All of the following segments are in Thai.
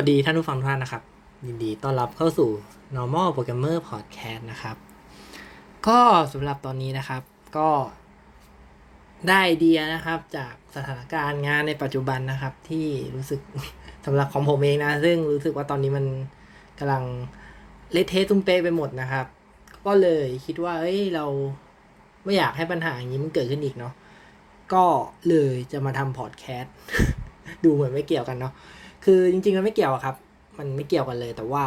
วัสดีท่านผู้ฟังทุกท่านนะครับ ยินดีต้อนรับเข้าสู่ normal programmer podcast นะครับ ก็สำหรับตอนนี้นะครับ ก็ได้ไอเดียนะครับจากสถานการณ์งานในปัจจุบันนะครับ ที่รู้สึกสำหรับของผมเองนะ ซึ่งรู้สึกว่าตอนนี้มันกำลังเละเทะตุ้มเป๊ะไปหมดนะครับ ก็เลยคิดว่า เอ้ยเราไม่อยากให้ปัญหาอย่างนี้มันเกิดขึ้นอีกเนาะก็เลยจะมาทำพอดแคสต์ดูเหมือนไม่เกี่ยวกันเนาะ คือจริงๆมันไม่เกี่ยวครับ มันไม่เกี่ยวกันเลย แต่ว่า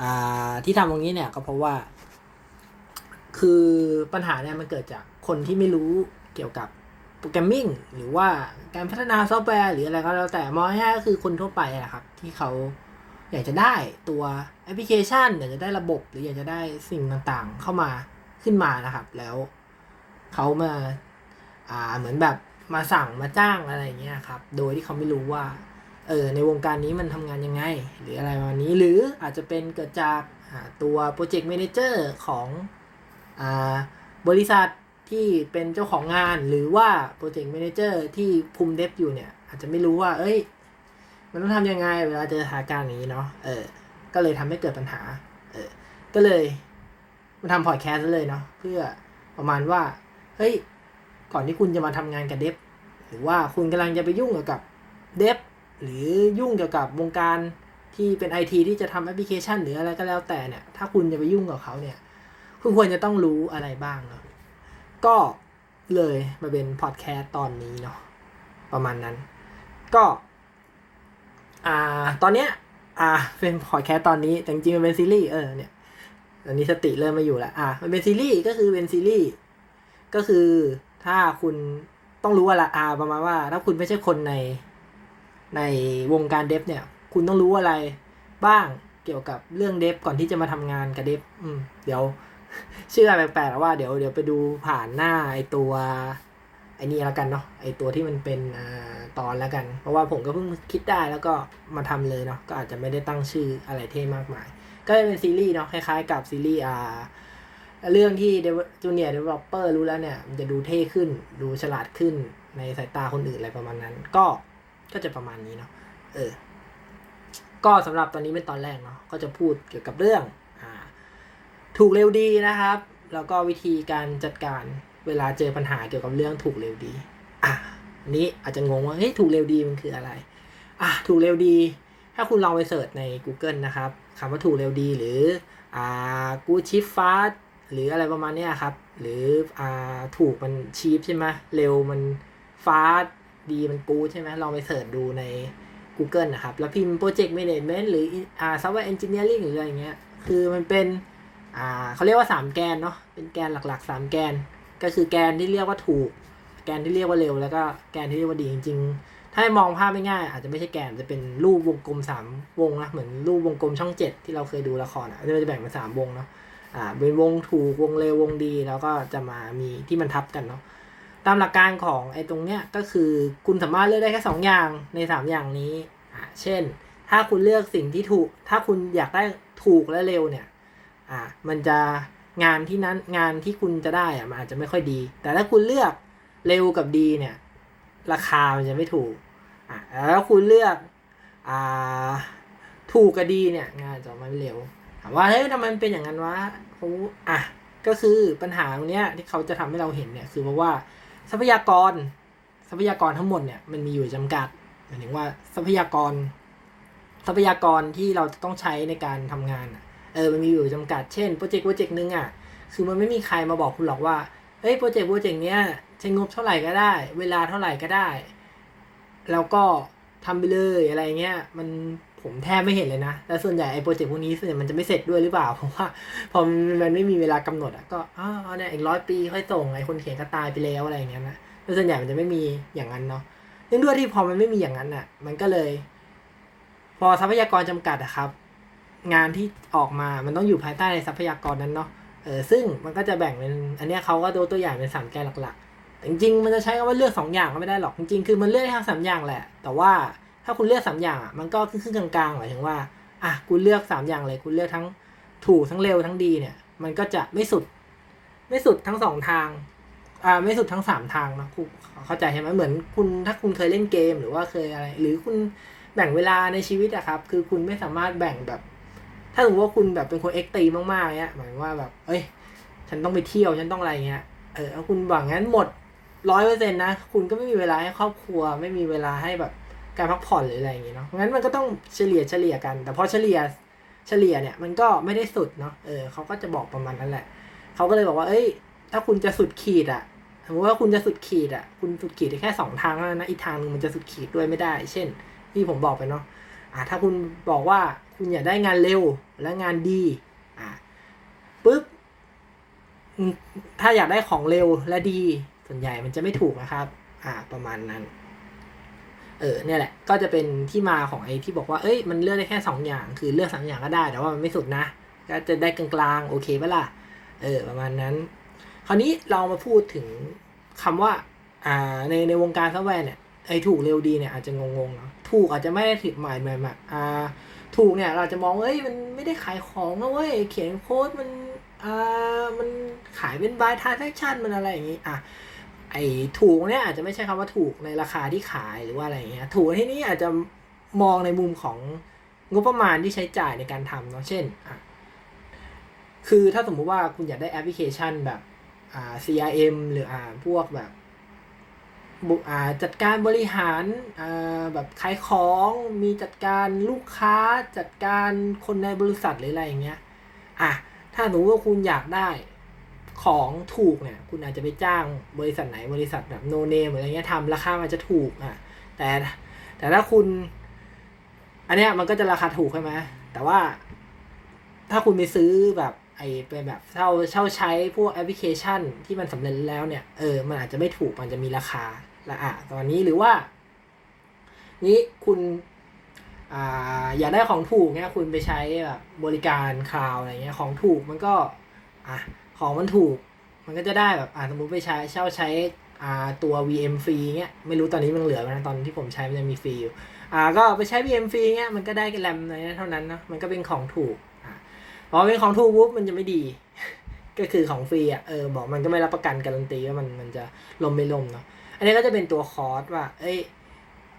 อ่าที่ทำตรงนี้เนี่ยก็เพราะว่า คือปัญหาเนี่ยมันเกิดจากคนที่ไม่รู้เกี่ยวกับ programming หรือว่าการพัฒนาซอฟต์แวร์หรืออะไรก็แล้วแต่มองง่ายก็คือคนทั่วไปอะครับ ที่เขาอยากจะได้ตัวแอปพลิเคชันอยากจะได้ระบบ หรืออยากจะได้สิ่งต่างๆ เข้ามาขึ้นมานะครับ แล้วเขามาอ่าเหมือนแบบมาสั่งมาจ้างอะไรอย่างเงี้ยครับ โดยที่เขาไม่รู้ว่า เออในวงการนี้มันทำงานยังไง หรืออะไรประมาณนี้หรืออาจจะเป็นเกิดจากตัวโปรเจกต์ a ม a เจอร์ของอบริษัทที่เป็นเจ้าของงานหรือว่าโปรเจกต์ a ม a เจอร์ที่คุม dev อยู่เนี่ย อาจจะไม่รู้ว่า เอ้ย มันต้องทำยังไงเวลาเจอสถานการณ์นี้เนาะเออ ก็เลยทำให้เกิดปัญหา เออ ก็เลยมาทำพอดแคสต์เลยเนาะเพื่อประมาณว่า เฮ้ย ก่อนที่คุณจะมาทำงานกับเดฟหรือว่าคุณกำลังจะไปยุ่งเกี่ยวกับเดฟ หรือยุ่งเกี่ยวกับวงการที่เป็นไอทีที่จะทำแอปพลิเคชันหรืออะไรก็แล้วแต่เนี่ย ถ้าคุณจะไปยุ่งกับเขาเนี่ย คุณควรจะต้องรู้อะไรบ้างเนาะก็เลยมาเป็นพอดแคสต์ตอนนี้เนาะประมาณนั้น ก็อ่าตอนเนี้ยอ่าเป็นพอดแคสต์ตอนนี้แต่จริงๆมันเป็นซีรีส์เออเนี่ยตอนนี้สติเริ่มมาอยู่แล้วอ่ามันเป็นซีรีส์ก็คือเป็นซีรีส์ก็คือถ้าคุณต้องรู้ว่าละอาประมาณว่า ถ้าคุณไม่ใช่คนใน ในวงการเดฟเนี่ย คุณต้องรู้อะไรบ้างเกี่ยวกับเรื่องเดฟก่อนที่จะมาทำงานกับเดฟเดี๋ยวชื่ออะไรแปลกๆว่าเดี๋ยวเดี๋ยวไปดูผ่านหน้าไอตัวไอนี่แล้วกันเนาะไอตัวที่มันเป็นอตอนแล้วกัน เพราะว่าผมก็เพิ่งคิดได้แล้วก็มาทำเลยเนาะก็อาจจะไม่ได้ตั้งชื่ออะไรเท่มากมาย ก็จะเป็นซีรีส์เนาะคล้ายๆ กับซีรีส์อ่าเรื่องที่ junior developer รู้แล้วเนี่ยมันจะดูเท่ขึ้นดูฉลาดขึ้นในสายตาคนอื่นอะไรประมาณนั้น ก็ ก็จะประมาณนี้เนาะเออ ก็สำหรับตอนนี้เป็นตอนแรกเนาะก็จะพูดเกี่ยวกับเรื่องอ่าถูกเร็วดีนะครับ แล้วก็วิธีการจัดการเวลาเจอปัญหาเกี่ยวกับเรื่องถูกเร็วดี อันนี้อาจจะงงว่าเฮ้ยถูกเร็วดีมันคืออะไร อะถูกเร็วดี ถ้าคุณลองไป search ใน Google นะครับคำว่าถูกเร็วดีหรืออ่ากูชิฟฟาสหรืออะไรประมาณนี้ครับ หรืออ่าถูกมัน cheap ใช่ไหมเร็วมัน fast ดีมันกูใช่ไหมลองไป search ดูใน Google นะครับ แล้วพิมพ์ Project Management หรืออ่า Software Engineering หรืออะไรเงี้ย คือมันเป็นอ่าเขาเรียกว่า 3 แกนเนาะเป็นแกนหลัก ๆ 3 แกน ก็คือแกนที่เรียกว่าถูก แกนที่เรียกว่าเร็ว แล้วก็แกนที่เรียกว่าดีจริง ๆ ถ้ามองภาพไม่ง่าย อาจจะไม่ใช่แกนจะเป็นรูปวงกลม 3 วงนะเหมือนรูปวงกลมช่อง 7 ที่เราเคยดูละครอะจะแบ่งเป็นสามวงเนาะอ่าเป็นวงถูกวงเร็ววงดีแล้วก็จะมามีที่มันทับกันเนาะ ตามหลักการของไอ้ตรงเนี้ยก็คือคุณสามารถเลือกได้แค่สองอย่างในสามอย่างนี้อ่าเช่น ถ้าคุณเลือกสิ่งที่ถูก ถ้าคุณอยากได้ถูกและเร็วเนี่ยอ่ามันจะงานที่นั้นงานที่คุณจะได้อะมันอาจจะไม่ค่อยดี แต่ถ้าคุณเลือกเร็วกับดีเนี่ย ราคามันจะไม่ถูกอ่าแล้วคุณเลือกอ่าถูกกับดีเนี่ยงานจะไม่เร็วถามว่าเฮ้ยทำไมมันเป็นอย่างนั้นวะเขาอะก็คือปัญหาตรงเนี้ยที่เขาจะทำให้เราเห็นเนี่ยคือเพราะว่า ทรัพยากร ทรัพยากรทั้งหมดเนี่ยมันมีอยู่จำกัดหมายถึงว่าทรัพยากร ทรัพยากรที่เราจะต้องใช้ในการทำงานเออมันมีอยู่จำกัดเช่นโปรเจกต์โปรเจกต์หนึ่งอะคือมันไม่มีใครมาบอกคุณหรอกว่าเฮ้ยโปรเจกต์โปรเจกต์เนี้ยใช้งบเท่าไหร่ก็ได้ เวลาเท่าไหร่ก็ได้ แล้วก็ทำไปเลยอะไรเงี้ยมัน ผมแทบไม่เห็นเลยนะแต่ส่วนใหญ่ไอ้โปรเจกต์พวกนี้ส่วนใหญ่มันจะไม่เสร็จด้วยหรือเปล่า เพราะว่าพอมันไม่มีเวลากำหนดอะก็อ๋อเนี่ยอีกร้อยปีค่อยส่งไอ้คนเขียนก็ตายไปแล้วอะไรอย่างเงี้ยนะแต่ส่วนใหญ่มันจะไม่มีอย่างนั้นเนาะเนื่องด้วยที่พอมันไม่มีอย่างนั้นอะ มันก็เลย พอทรัพยากรจำกัดอะครับ งานที่ออกมามันต้องอยู่ภายใต้ในทรัพยากรนั้นเนาะเออซึ่งมันก็จะแบ่งเป็นอันนี้เขาก็ดูตัวอย่างเป็นสามแกนหลักๆจริงๆมันจะใช้คำว่าเลือกสองอย่างก็ไม่ได้หรอกจริงๆคือมันเลือกทั้งสามอย่างแหละ แต่ว่า ถ้าคุณเลือกสามอย่างอะมันก็ครึ่งๆกลางๆหมายถึงว่าอะคุณเลือกสามอย่างเลยคุณเลือกทั้งถูกทั้งเร็วทั้งดีเนี่ย มันก็จะไม่สุด ไม่สุดทั้งสองทางอ่าไม่สุดทั้งสามทางนะคุณเข้าใจใช่ไหมเหมือนคุณถ้าคุณเคยเล่นเกมหรือว่าเคยอะไร หรือคุณแบ่งเวลาในชีวิตอะครับ คือคุณไม่สามารถแบ่งแบบ ถ้าสมมติว่าคุณแบบเป็นคนเอ็กซ์ตีมากๆเนี้ยหมายว่าแบบ เอ้ย ฉันต้องไปเที่ยวฉันต้องอะไรเงี้ยเออคุณหวังงั้นหมดร้อยเปอร์เซ็นต์นะ คุณก็ไม่มีเวลาให้ครอบครัว ไม่มีเวลาให้แบบ การพักผ่อนหรืออะไรอย่างเงี้เนาะงั้นมันก็ต้องเฉลี่ยเฉลี่ยกัน แต่พอเฉลี่ยเฉลี่ยเนี่ยมันก็ไม่ได้สุดเนาะเออเขาก็จะบอกประมาณนั้นแหละเขาก็เลยบอกว่า เอ้ย ถ้าคุณจะสุดขีดอะสมมติว่าคุณจะสุดขีดอะคุณสุดขีดได้แค่สองทางนั้นนะอีกทางนึงมันจะสุดขีดด้วยไม่ได้ เช่นที่ผมบอกไปเนาะอ่าถ้าคุณบอกว่าคุณอยากได้งานเร็วและงานดีอ่าปุ๊บถ้าอยากได้ของเร็วและดีส่วนใหญ่มันจะไม่ถูกนะครับ อ่าประมาณนั้น ออเนี่ยแหละ ก็จะเป็นที่มาของไอ้ที่บอกว่า เอ้ย มันเลือกได้แค่สองอย่าง คือเลือกสองอย่างก็ได้ แต่ว่ามันไม่สุดนะ ก็จะได้กลางๆ โอเคปะล่ะ เออ ประมาณนั้น คราวนี้เรามาพูดถึงคำว่า อ่า ในในวงการซอฟต์แวร์เนี่ย ไอ้ถูกเร็วดีเนี่ยอาจจะงงๆเนาะ ถูกอาจจะไม่ได้ถึงหมายหมายหมายอ่า ถูกเนี่ยเราจะมอง เอ้ย มันไม่ได้ขายของนะเว้ย เขียนโค้ดมัน อ่า มันขายเป็นบายทาร์ a ชั่นมันอะไรอย่างงี้ อะ ไอ้ถูกเนี่ยอาจจะไม่ใช่คำว่าถูกในราคาที่ขายหรือว่าอะไรเงี้ยถูกที่นี้อาจจะมองในมุมของงบประมาณที่ใช้จ่ายในการทำเนาะเช่นคือถ้าสมมุติว่าคุณอยากได้แอปพลิเคชันแบบอ่า CRM หรืออ่าพวกแบบบุอ่าจัดการบริหารอ่าแบบขายของมีจัดการลูกค้าจัดการคนในบริษัทหรืออะไรอย่างเงี้ยอะถ้าสมมติว่าคุณอยากได้ ของถูกเนี่ย คุณอาจจะไปจ้างบริษัทไหนบริษัทแบบโนเนมหรืออะไรเงี้ยทำราคามันจะถูกอะแต่แต่ถ้าคุณ อันเนี้ยมันก็จะราคาถูกใช่ไหมแต่ว่าถ้าคุณไปซื้อแบบไอ้ไปแบบเช่าเช่าใช้พวกแอปพลิเคชันที่มันสำเร็จแล้วเนี่ยเออมันอาจจะไม่ถูกมันจะมีราคาละอะตอนนี้หรือว่า นี้คุณอ่าอยากได้ของถูกเนี่ยคุณไปใช้แบบบริการคลาวอะไรเงี้ยของถูกมันก็อะ ของมันถูก มันก็จะได้แบบอ่าสมมติไปใช้เช่าใช้อ่าตัว VM ฟรีเงี้ยไม่รู้ตอนนี้มันเหลือไหมตอนที่ผมใช้มันยังมีฟรีอยู่อ่าก็ไปใช้ VM ฟรีเงี้ยมันก็ได้แรมอะไรเท่านั้นเนาะมันก็เป็นของถูกอ่าพอเป็นของถูกปุ๊บมันจะไม่ดี ก็คือของฟรีอะเออบอกมันก็ไม่รับประกันการันตีว่ามันมันจะลมไม่ลมเนาะอันนี้ก็จะเป็นตัวคอร์สว่า เอ้ย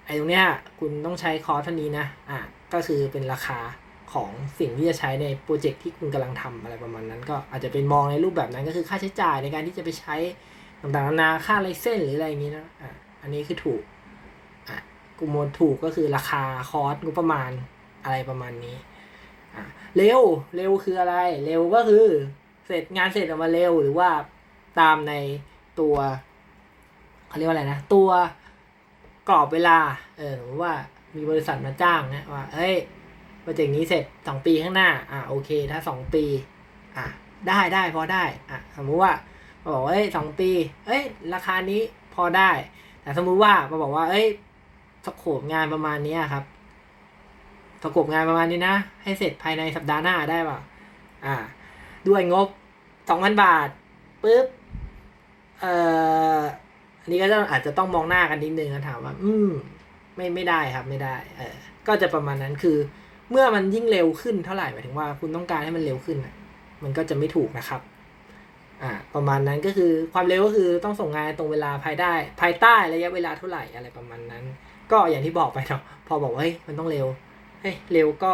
ไอ้ตรงเนี้ยคุณต้องใช้คอร์สเท่านี้นะอะก็คือเป็นราคา ของสิ่งที่จะใช้ในโปรเจกต์ที่คุณกำลังทำอะไรประมาณนั้น ก็อาจจะเป็นมองในรูปแบบนั้นก็คือค่าใช้จ่ายในการที่จะไปใช้ต่างๆนานาค่าไลเซนหรืออะไรอย่างนี้นะอะอันนี้คือถูกอะกูโมถูกก็คือราคาคอร์สงบประมาณอะไรประมาณนี้อะเร็วเร็วคืออะไร เร็วก็คือเสร็จงานเสร็จออกมาเร็วหรือว่าตามในตัวเขาเรียกว่าอะไรนะ ตัวกรอบเวลา เออสมมติว่ามีบริษัทมาจ้างนะว่าเฮ้ย โปรเจกต์นี้เสร็จสองปีข้างหน้า อะโอเค ถ้าสองปี อะได้ได้พอได้ อะสมมุติว่ามาบอกว่าเอ้ยสองปี เอ้ย ราคานี้พอได้ แต่สมมุติว่ามาบอกว่า เอ้ยสโคปงานประมาณนี้ครับสโคปงานประมาณนี้นะ ให้เสร็จภายในสัปดาห์หน้าได้ป่ะอ่า ด้วยงบสองพันบาทปุ๊บเอ่ออันนี้ก็จะอาจจะต้องมองหน้ากันนิดนึงนะถามว่า อืม ไม่ไม่ได้ครับไม่ได้ เออก็จะประมาณนั้นคือ เมื่อมันยิ่งเร็วขึ้นเท่าไหร่หมายถึงว่าคุณต้องการให้มันเร็วขึ้นมันก็จะไม่ถูกนะครับอ่าประมาณนั้นก็คือความเร็วก็คือต้องส่งงานตรงเวลาภายได้ ภายใต้ระยะเวลาเท่าไหร่อะไรประมาณนั้น ก็อย่างที่บอกไปเนาะพอบอกว่าเฮ้ยมันต้องเร็วเฮ้ยเร็วก็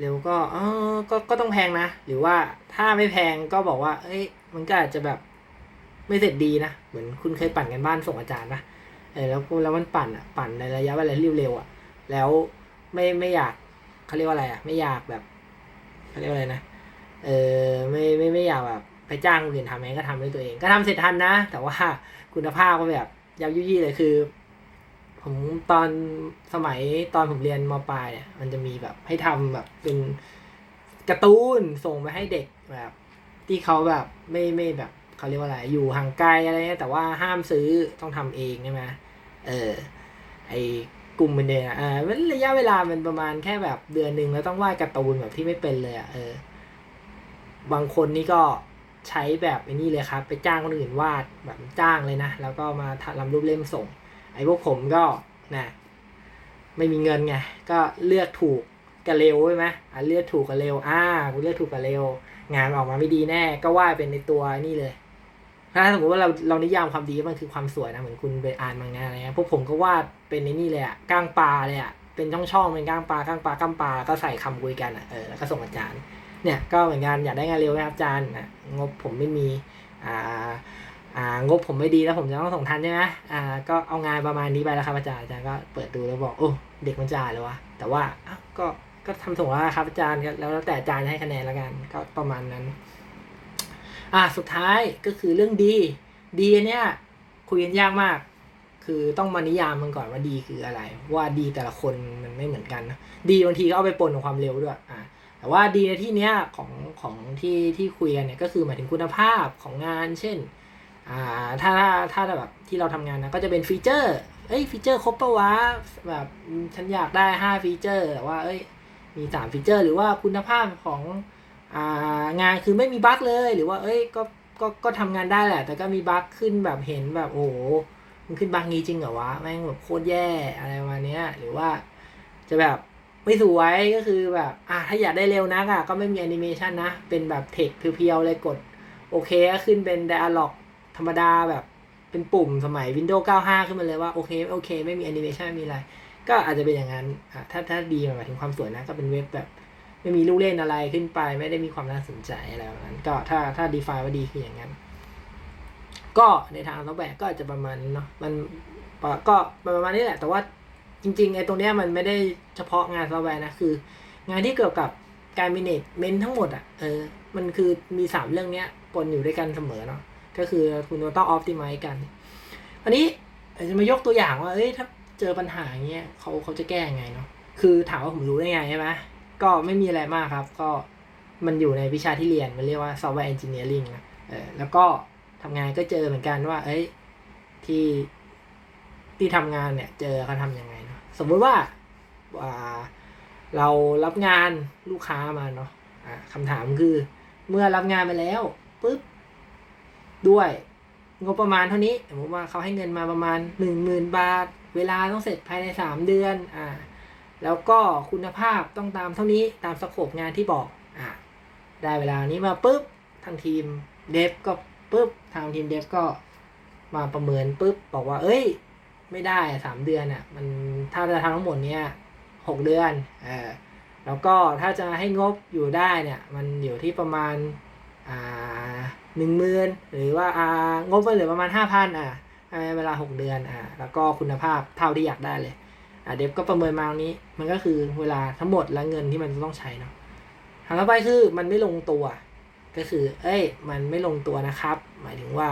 เร็วก็อ๋อก็ก็ต้องแพงนะ หรือว่าถ้าไม่แพงก็บอกว่าเอ้ยมันก็อาจจะแบบไม่เสร็จดีนะ เหมือนคุณเคยปั่นกันบ้านส่งอาจารย์นะเออแล้วแล้วมันปั่นอะปั่นในระยะเวลาเร็วๆอะ แล้วไม่ไม่อยาก เขาเรียกว่าอะไรอะ ไม่อยากแบบเขาเรียกว่าอะไรนะเออไม่ไม่ไม่อยากแบบไปจ้างคนอื่นทำเองก็ทำด้วยตัวเอง ก็ทำเสร็จทันนะ แต่ว่าคุณภาพก็แบบยับยุยี่เลยคือ ผมตอนสมัยตอนผมเรียนมปลายเนี่ยมันจะมีแบบให้ทำแบบเป็นการ์ตูนส่งไปให้เด็กแบบ ที่เขาแบบไม่ไม่แบบเขาเรียกว่าอะไร อยู่ห่างไกลอะไรเงี้ยแต่ว่าห้ามซื้อต้องทำเองใช่ไหมเออไอ กลุ่มมันเนี่ยอ่าระยะเวลามันประมาณแค่แบบเดือนหนึ่งแล้วต้องวาดการ์ตูนแบบที่ไม่เป็นเลยอะเออบางคนนี่ก็ใช้แบบไอ้นี่เลยครับ ไปจ้างคนอื่นวาดแบบจ้างเลยนะ แล้วก็มาทำรูปเล่มส่ง ไอ้พวกผมก็นะไม่มีเงินไงก็เลือกถูกกับเร็วใช่ไหมอะเลือกถูกกับเร็วอ่ากูเลือกถูกกับเร็ว งานออกมาไม่ดีแน่ ก็วาดเป็นในตัวนี่เลยถ้าสมมติว่าเราเรานิยามความดีมันคือความสวยนะเหมือนคุณไปอ่านมังงะอะไรเงี้ยพวกผมก็วาด เป็นในนี่เลยอะก้างปลาเลยอะเป็นช่องๆเป็นก้างปลาก้างปลาก้างปลาแล้วก็ใส่คำคุยกันอะเออแล้วก็ส่งอาจารย์ เนี่ยก็เหมือนกันอยากได้งานเร็วไหมครับอาจารย์อะงบผมไม่มีอ่าอ่างบผมไม่ดีแล้วผมจะต้องส่งทันใช่ไหมอ่าก็เอางานประมาณนี้ไปแล้วครับอาจารย์อาจารย์ก็เปิดดูแล้วบอกโอ้เด็กมันจะอ่านเลยวะแต่ว่าก็ก็ทำส่งแล้วครับอาจารย์แล้วแล้วแต่อาจารย์จะให้คะแนนแล้วกัน ก็ประมาณนั้น อ่าสุดท้ายก็คือเรื่องดีดีเนี่ยคุยกันยากมาก คือต้องมานิยามมันก่อนว่าดีคืออะไร ว่าดีแต่ละคนมันไม่เหมือนกันนะดีบางทีก็เอาไปปนกับความเร็วด้วยอ่าแต่ว่าดีในที่เนี้ยของของที่ที่คุยกันเนี่ยก็คือหมายถึงคุณภาพของงาน เช่นอ่าถ้าถ้าแบบที่เราทำงานนะก็จะเป็น feature เอ้ย feature ครบปะวะแบบฉันอยากได้ห้า feature แต่ว่าเอ้ยมีสาม feature หรือว่าคุณภาพของอ่างานคือไม่มี bug เลยหรือว่าเอ้ยก็ก็ก็ทำงานได้แหละ แต่ก็มี bug ขึ้นแบบเห็นแบบโอ้โห มันขึ้น bug งี้จริงเหรอวะแม่งแบบโคตรแย่อะไรประมาณเนี้ย หรือว่าจะแบบไม่สวยก็คือแบบอะถ้าอยากได้เร็วนักอะก็ไม่มีแอนิเมชันนะ เป็นแบบเทค pure ๆเลยกด โอเคก็ขึ้นเป็น dialog ธรรมดาแบบเป็นปุ่มสมัย Windows 95 ขึ้นมาเลยว่าโอเคโอเค ไม่มีแอนิเมชันไม่มีอะไร ก็อาจจะเป็นอย่างนั้นอะถ้าถ้าดีหมายถึงความสวยนะก็เป็นเว็บแบบ ไม่มีลูกเล่นอะไรขึ้นไป ไม่ได้มีความน่าสนใจอะไรแบบนั้น ก็ถ้าถ้า define ว่าดีคืออย่างนั้น ก็ในทางซอฟต์แวร์ก็อาจจะประมาณเนาะมันก็ประมาณนี้แหละ แต่ว่าจริงๆไอ้ตรงเนี้ยมันไม่ได้เฉพาะงานซอฟต์แวร์นะคือ งานที่เกี่ยวกับการ management ทั้งหมดอะเออมันคือมีสามเรื่องเนี้ยปนอยู่ด้วยกันเสมอเนาะก็คือคุณต้อง optimize กัน อันนี้จะมายกตัวอย่างว่าเอ้ยถ้าเจอปัญหาเงี้ยเขาเขาจะแก้ยังไงเนาะคือถามว่าผมรู้ได้ไงใช่ไหมก็ไม่มีอะไรมากครับ ก็มันอยู่ในวิชาที่เรียน มันเรียกว่า software engineering นะเออแล้วก็ ทำงานก็เจอเหมือนกันว่า เอ้ย ที่ที่ทำงานเนี่ย เจอเขาทำยังไงเนาะสมมุติว่าว่าเรารับงานลูกค้ามาเนาะะคำถามคือ เมื่อรับงานไปแล้วปุ๊บด้วยงบประมาณเท่านี้สมมติว่าเขาให้เงินมาประมาณหนึ่งหมื่นบาท เวลาต้องเสร็จภายในสามเดือนอ่าแล้วก็คุณภาพต้องตามเท่านี้ตามสโคปงานที่บอกอ่าได้เวลานี้มาปุ๊บทางทีมเดฟก็ ปุ๊บทางทีมเดฟก็มาประเมินปุ๊บบอกว่า เอ้ย ไม่ได้สามเดือนอะ มันถ้าจะทำทั้งหมดเนี้ยหกเดือนเออแล้วก็ถ้าจะให้งบอยู่ได้เนี่ย มันอยู่ที่ประมาณอ่าหนึ่งหมื่นหรือว่าอ่างบไปเหลือประมาณห้าพันอะเวลาหกเดือนอ่าแล้วก็คุณภาพเท่าที่อยากได้เลยอ่าเดฟก็ประเมินมาตรงนี้ มันก็คือเวลาทั้งหมดและเงินที่มันต้องใช้เนาะทางต่อไปคือมันไม่ลงตัว ก็คือ เอ้ย มันไม่ลงตัวนะครับ หมายถึงว่า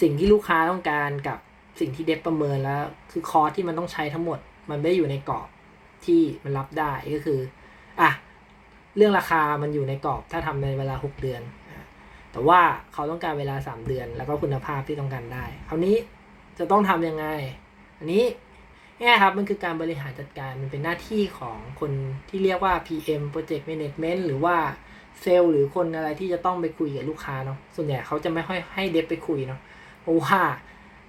สิ่งที่ลูกค้าต้องการกับสิ่งที่เดฟประเมินแล้ว คือคอร์สที่มันต้องใช้ทั้งหมด มันไม่ได้อยู่ในกรอบที่มันรับได้ก็คือ อะ เรื่องราคามันอยู่ในกรอบถ้าทำในเวลาหกเดือน แต่ว่าเขาต้องการเวลาสามเดือน แล้วก็คุณภาพที่ต้องการได้ คราวนี้จะต้องทํำยังไง อันนี้ง่ยครับ มันคือการบริหารจัดการ มันเป็นหน้าที่ของคนที่เรียกว่า PM Project Management หรือว่า เซลล์หรือคนอะไรที่จะต้องไปคุยกับลูกค้าเนาะส่วนใหญ่เขาจะไม่ค่อยให้เดฟไปคุยเนาะเพราะว่า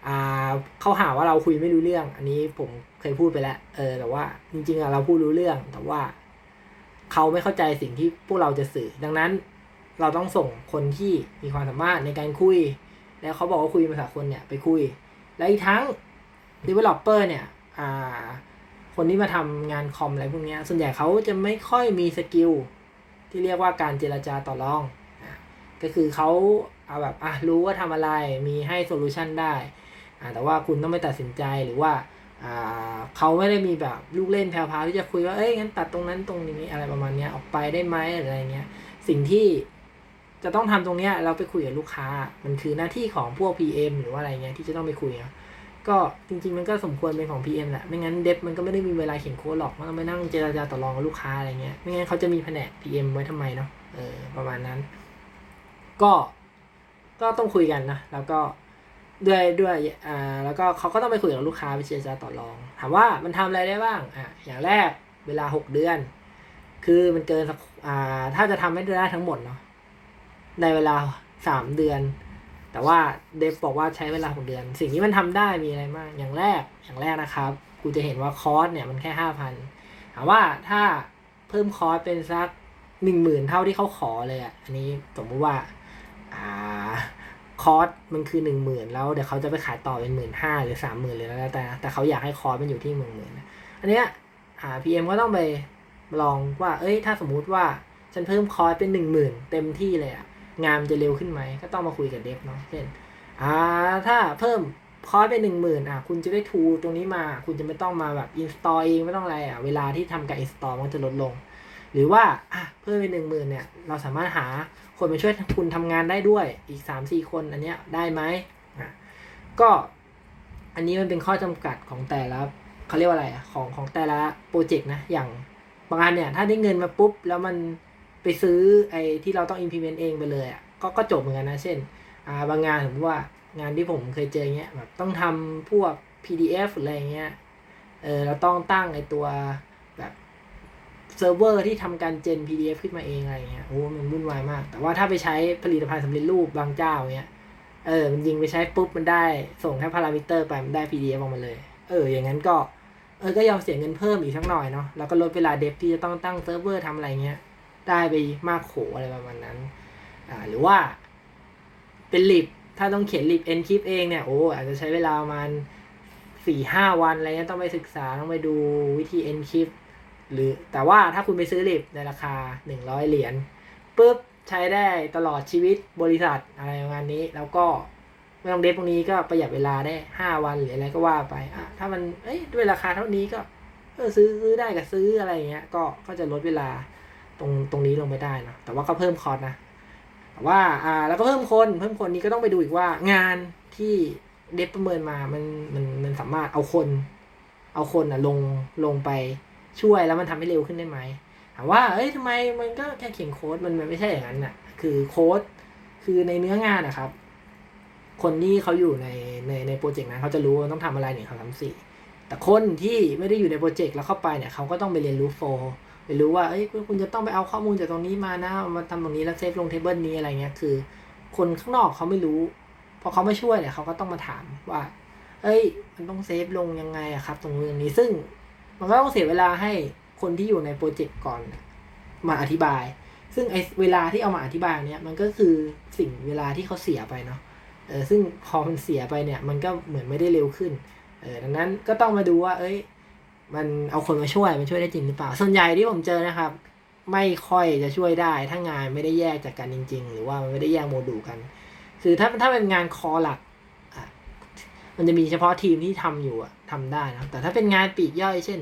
อ่าเขาหาว่าเราคุยไม่รู้เรื่อง อันนี้ผมเคยพูดไปแล้ว เออ แต่ว่าจริงๆอะเราพูดรู้เรื่อง แต่ว่าเขาไม่เข้าใจสิ่งที่พวกเราจะสื่อ ดังนั้นเราต้องส่งคนที่มีความสามารถในการคุย แล้วเขาบอกว่าคุยภาษาคนเนี่ยไปคุย และอีกทั้ง developer เนี่ยอ่าคนที่มาทำงานคอมอะไรพวกนี้ส่วนใหญ่เขาจะไม่ค่อยมี skill ที่เรียกว่าการเจรจาต่อรองก็คือเขาเอาแบบอะรู้ว่าทำอะไรมีให้ solution ได้อ่าแต่ว่าคุณต้องไม่ตัดสินใจหรือว่าอ่าเขาไม่ได้มีแบบลูกเล่นแพรวๆที่จะคุยว่าเอ้ยงั้นตัดตรงนั้นตรงนี้อะไรประมาณนี้ออกไปได้ไหมอะไรเงี้ยสิ่งที่จะต้องทำตรงเนี้ยเราไปคุยกับลูกค้า มันคือหน้าที่ของพวก PM หรือว่าอะไรเงี้ยที่จะต้องไปคุยนะ ก็จริง ๆ มันก็สมควรเป็นของ PM แหละ ไม่งั้นเดฟมันก็ไม่ได้มีเวลาเขียนโค้ดหรอก มันต้องไปนั่งเจรจาต่อรองกับลูกค้าอะไรเงี้ย ไม่งั้นเขาจะมีแผนก PM ไว้ทำไมเนาะ เออ ประมาณนั้น ก็ ก็ต้องคุยกันนะ แล้วก็ด้วยด้วย อ่า แล้วก็เขาก็ต้องไปคุยกับลูกค้าไปเจรจาต่อรอง ถามว่ามันทำอะไรได้บ้าง อะ อย่างแรกเวลาหกเดือน คือมันเกิน อ่า ถ้าจะทำให้ได้ทั้งหมดเนาะ ในเวลาสามเดือน แต่ว่าเดฟบอกว่าใช้เวลาหกเดือน สิ่งที่มันทำได้มีอะไรบ้างอย่างแรกอย่างแรกนะครับกูจะเห็นว่าคอร์สเนี่ยมันแค่ห้าพันถามว่าถ้าเพิ่มคอร์สเป็นสักหนึ่งหมื่นเท่าที่เขาขอเลยอะอันนี้สมมติว่าอ่าคอร์สมันคือหนึ่งหมื่นแล้วเดี๋ยวเขาจะไปขายต่อเป็นหมื่นห้าหรือสามหมื่นเลยแล้วแต่แต่เขาอยากให้คอร์สมันอยู่ที่หมื่นหมื่นอันเนี้ยอ่า PM ก็ต้องไปลองว่า เอ้ย ถ้าสมมุติว่าฉันเพิ่มคอร์สเป็นหนึ่งหมื่นเต็มที่เลยอะ งานมันจะเร็วขึ้นไหม ก็ต้องมาคุยกับ dev เนาะเช่นอ่าถ้าเพิ่มคอร์สเป็นหนึ่งหมื่นอะคุณจะได้ tool ตรงนี้มา คุณจะไม่ต้องมาแบบ install เองไม่ต้องอะไรอะเวลาที่ทำการ install มันจะลดลง หรือว่าอะเพิ่มเป็นหนึ่งหมื่นเนี่ยเราสามารถหาคนมาช่วยคุณทำงานได้ด้วยอีกสามสี่คนอันเนี้ยได้ไหมอะก็อันนี้มันเป็นข้อจำกัดของแต่ละเขาเรียกว่าอะไรอะของของแต่ละโปรเจกต์นะอย่างบางอันเนี่ยถ้าได้เงินมาปุ๊บแล้วมัน ไปซื้อไอ้ที่เราต้อง implement เองไปเลยอะก็ก็จบเหมือนกันนะ เช่นอ่าบางงานสมว่างานที่ผมเคยเจอเงี้ยแบบต้องทำพวก PDF อะไรเงี้ยเออเราต้องตั้งไอ้ตัวแบบเซิร์ฟเวอร์ที่ทำการ gen PDF ขึ้นมาเองอะไรเงี้ยโอ้มันวุ่นวายมาก แต่ว่าถ้าไปใช้ผลิตภัณฑ์สำเร็จรูปบางเจ้าเงี้ยเออ มันยิงไปใช้ปุ๊บมันได้ส่งแค่พารามิเตอร์ไปมันได้ PDF ออกมาเลย เออ อย่างนั้นก็ เออ ก็ยอมเสียเงินเพิ่มอีกสักหน่อยเนาะ แล้วก็ลดเวลา dev ที่จะต้องตั้งเซิร์ฟเวอร์ทำอะไรเงี้ย ได้ไปมากโขอะไรประมาณนั้นอ่าหรือว่าเป็น lib ถ้าต้องเขียน lib encrypt เองเนี่ยโอ้อาจจะใช้เวลาประมาณสี่ห้าวันอะไรเงี้ยต้องไปศึกษาต้องไปดูวิธีเอนคลิปหรือแต่ว่าถ้าคุณไปซื้อลิบในราคาหนึ่งร้อยเหรียญปุ๊บใช้ได้ตลอดชีวิตบริษัทอะไรประมาณนี้ แล้วก็ไม่ต้องเดฟตรงนี้ก็ประหยัดเวลาได้ห้าวันหรืออะไรก็ว่าไปอะถ้ามันเอ้ยด้วยราคาเท่านี้ก็เออซื้อซื้อได้กับซื้ออะไรเงี้ยก็ก็จะลดเวลา ตรงตรงนี้ลงไปได้นะแต่ว่าก็เพิ่มคอร์สนะแต่ว่าอ่าแล้วก็เพิ่มคนเพิ่มคนนี้ก็ต้องไปดูอีกว่างานที่ dev ประเมินมามันมันมันสามารถเอาคน เอาคนอะลงลงไปช่วยแล้วมันทำให้เร็วขึ้นได้ไหมถามว่าเอ้ยทำไมมันก็แค่เขียนโค้ดมันมันไม่ใช่อย่างนั้นอะ คือโค้ดคือในเนื้องานนะครับ คนที่เขาอยู่ในในในโปรเจกต์นั้นเขาจะรู้ว่าต้องทำอะไรหนึ่งสองสามสี่แต่คนที่ไม่ได้อยู่ในโปรเจกต์แล้วเข้าไปเนี่ยเขาก็ต้องไปเรียนรู้ flow ไปรู้ว่าเอ้ยคุณจะต้องไปเอาข้อมูลจากตรงนี้มานะมาทำตรงนี้แล้ว save ลง table นี้อะไรเงี้ยคือ คนข้างนอกเขาไม่รู้พอเขาไม่ช่วยเนี่ยเขาก็ต้องมาถามว่า เอ้ย มันต้องเซฟลงยังไงอะครับ ตรงนี้ตรงนี้ซึ่ง มันก็ต้องเสียเวลาให้คนที่อยู่ในโปรเจกต์ก่อนมาอธิบาย ซึ่งไอเวลาที่เอามาอธิบายเนี่ยมันก็คือสิ่งเวลาที่เขาเสียไปเนาะเออซึ่งพอมันเสียไปเนี่ย มันก็เหมือนไม่ได้เร็วขึ้นเออดังนั้นก็ต้องมาดูว่า เอ้ย มันเอาคนมาช่วยมันช่วยได้จริงหรือเปล่า ส่วนใหญ่ที่ผมเจอนะครับ ไม่ค่อยจะช่วยได้ ถ้างานไม่ได้แยกจากกันจริง ๆ หรือว่ามันไม่ได้แยกโมดูลกัน คือถ้าถ้าเป็นงานคอหลักอะมันจะมีเฉพาะทีมที่ทำอยู่อะทำได้นะแต่ถ้าเป็นงานปีกย่อย เช่น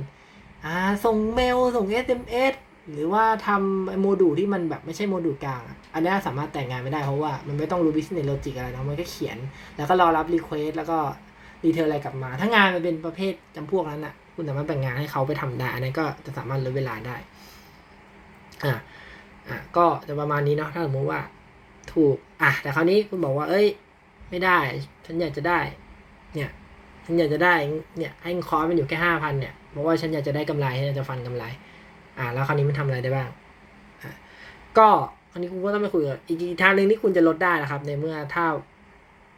อ่าส่งเมลส่ง SMS หรือว่าทำโมดูลที่มันแบบไม่ใช่โมดูลกลาง อันนี้สามารถแต่งงานไม่ได้เพราะว่ามันไม่ต้องรู้ business logic อะไรนะมันก็เขียน แล้วก็รอรับ request แล้วก็ดีเทลอะไรกลับมา ถ้างานมันเป็นประเภทจำพวกนั้นอะ คุณสามารถแบ่งงานให้เขาไปทำได้อันนั้นก็จะสามารถลดเวลาได้ อะอะก็จะประมาณนี้เนาะถ้าสมมติว่า ถูก อะแต่คราวนี้คุณบอกว่า เอ้ย ไม่ได้ ฉันอยากจะได้ เนี่ยฉันอยากจะได้ เนี่ย ให้คอร์สมันอยู่แค่ห้าพันเนี่ยเพราะว่าฉันอยากจะได้กำไรฉันอยากจะฟันกำไร อะแล้วคราวนี้มันทำอะไรได้บ้างอะก็คราวนี้คุณก็ต้องไปคุยกับอีกทางหนึ่งที่คุณจะลดได้นะครับ ในเมื่อถ้า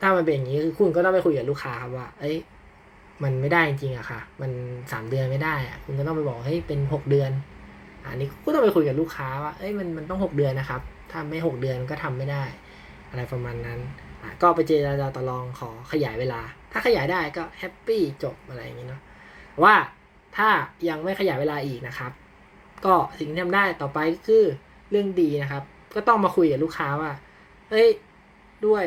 ถ้ามันเป็นอย่างนี้คือคุณก็ต้องไปคุยกับลูกค้าครับว่า เอ้ย มันไม่ได้จริงๆอะค่ะ มันสามเดือนไม่ได้อะคุณก็ต้องไปบอกเฮ้เป็นหกเดือน อันนี้ก็ต้องไปคุยกับลูกค้าว่า เอ้ยมันมันต้องหกเดือนนะครับ ถ้าไม่หกเดือนก็ทำไม่ได้ อะไรประมาณนั้น ก็ไปเจรจาต่อรองขอขยายเวลา ถ้าขยายได้ก็แฮปปี้จบอะไรอย่างนี้เนาะ ว่าถ้ายังไม่ขยายเวลาอีกนะครับ ก็สิ่งที่ทำได้ต่อไปก็คือเรื่องดีนะครับ ก็ต้องมาคุยกับลูกค้าว่าเฮ้ยด้วย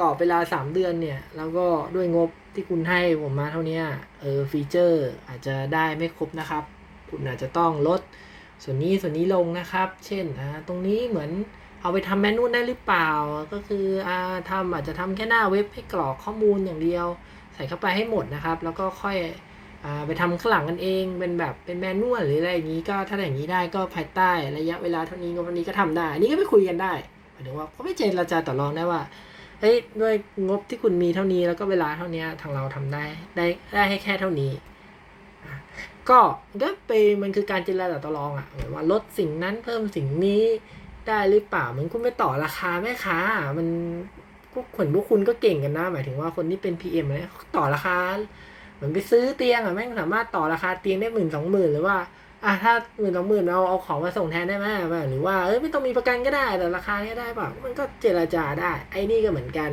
กรอบเวลาสามเดือนเนี่ย แล้วก็ด้วยงบ ที่คุณให้ผมมาเท่านี้เออฟีเจอร์อาจจะได้ไม่ครบนะครับ คุณอาจจะต้องลดส่วนนี้ส่วนนี้ลงนะครับ เช่นอ่าตรงนี้เหมือนเอาไปทำแมนนวลได้หรือเปล่า ก็คืออ่าทำอาจจะทำแค่หน้าเว็บให้กรอกข้อมูลอย่างเดียว ใส่เข้าไปให้หมดนะครับ แล้วก็ค่อยอ่าไปทำข้างหลังกันเองเป็นแบบเป็นแมนนวลหรืออะไรอย่างนี้ก็ถ้าอย่างนี้ได้ก็ภายใต้ระยะเวลาเท่านี้งบเท่านี้ก็ทำได้ อันนี้ก็ไปคุยกันได้หมายถึงว่าก็ไม่เจรจาต่อรองได้ว่า เฮ้ยด้วยงบที่คุณมีเท่านี้แล้วก็เวลาเท่านี้ทางเราทำได้ได้ได้ให้แค่เท่านี้ ก็ก็ไปมันคือการเจรจาต่อรองอะเหมือนว่าลดสิ่งนั้นเพิ่มสิ่งนี้ได้หรือเปล่าเหมือนคุณไปต่อราคาแม่ค้าอะมันพวกคนพวกคุณก็เก่งกันนะหมายถึงว่าคนที่เป็น PM เนี่ยต่อราคาเหมือนไปซื้อเตียงอะแม่งสามารถต่อราคาเตียงได้หมื่นสองหมื่นหรือว่า อะถ้าหมื่นสองหมื่นเอาเอาของมาส่งแทนได้ไหมหรือว่าเอ้ยไม่ต้องมีประกันก็ได้แต่ราคานี้ได้เปล่ามันก็เจราจาได้ ไอ้นี่ก็เหมือนกัน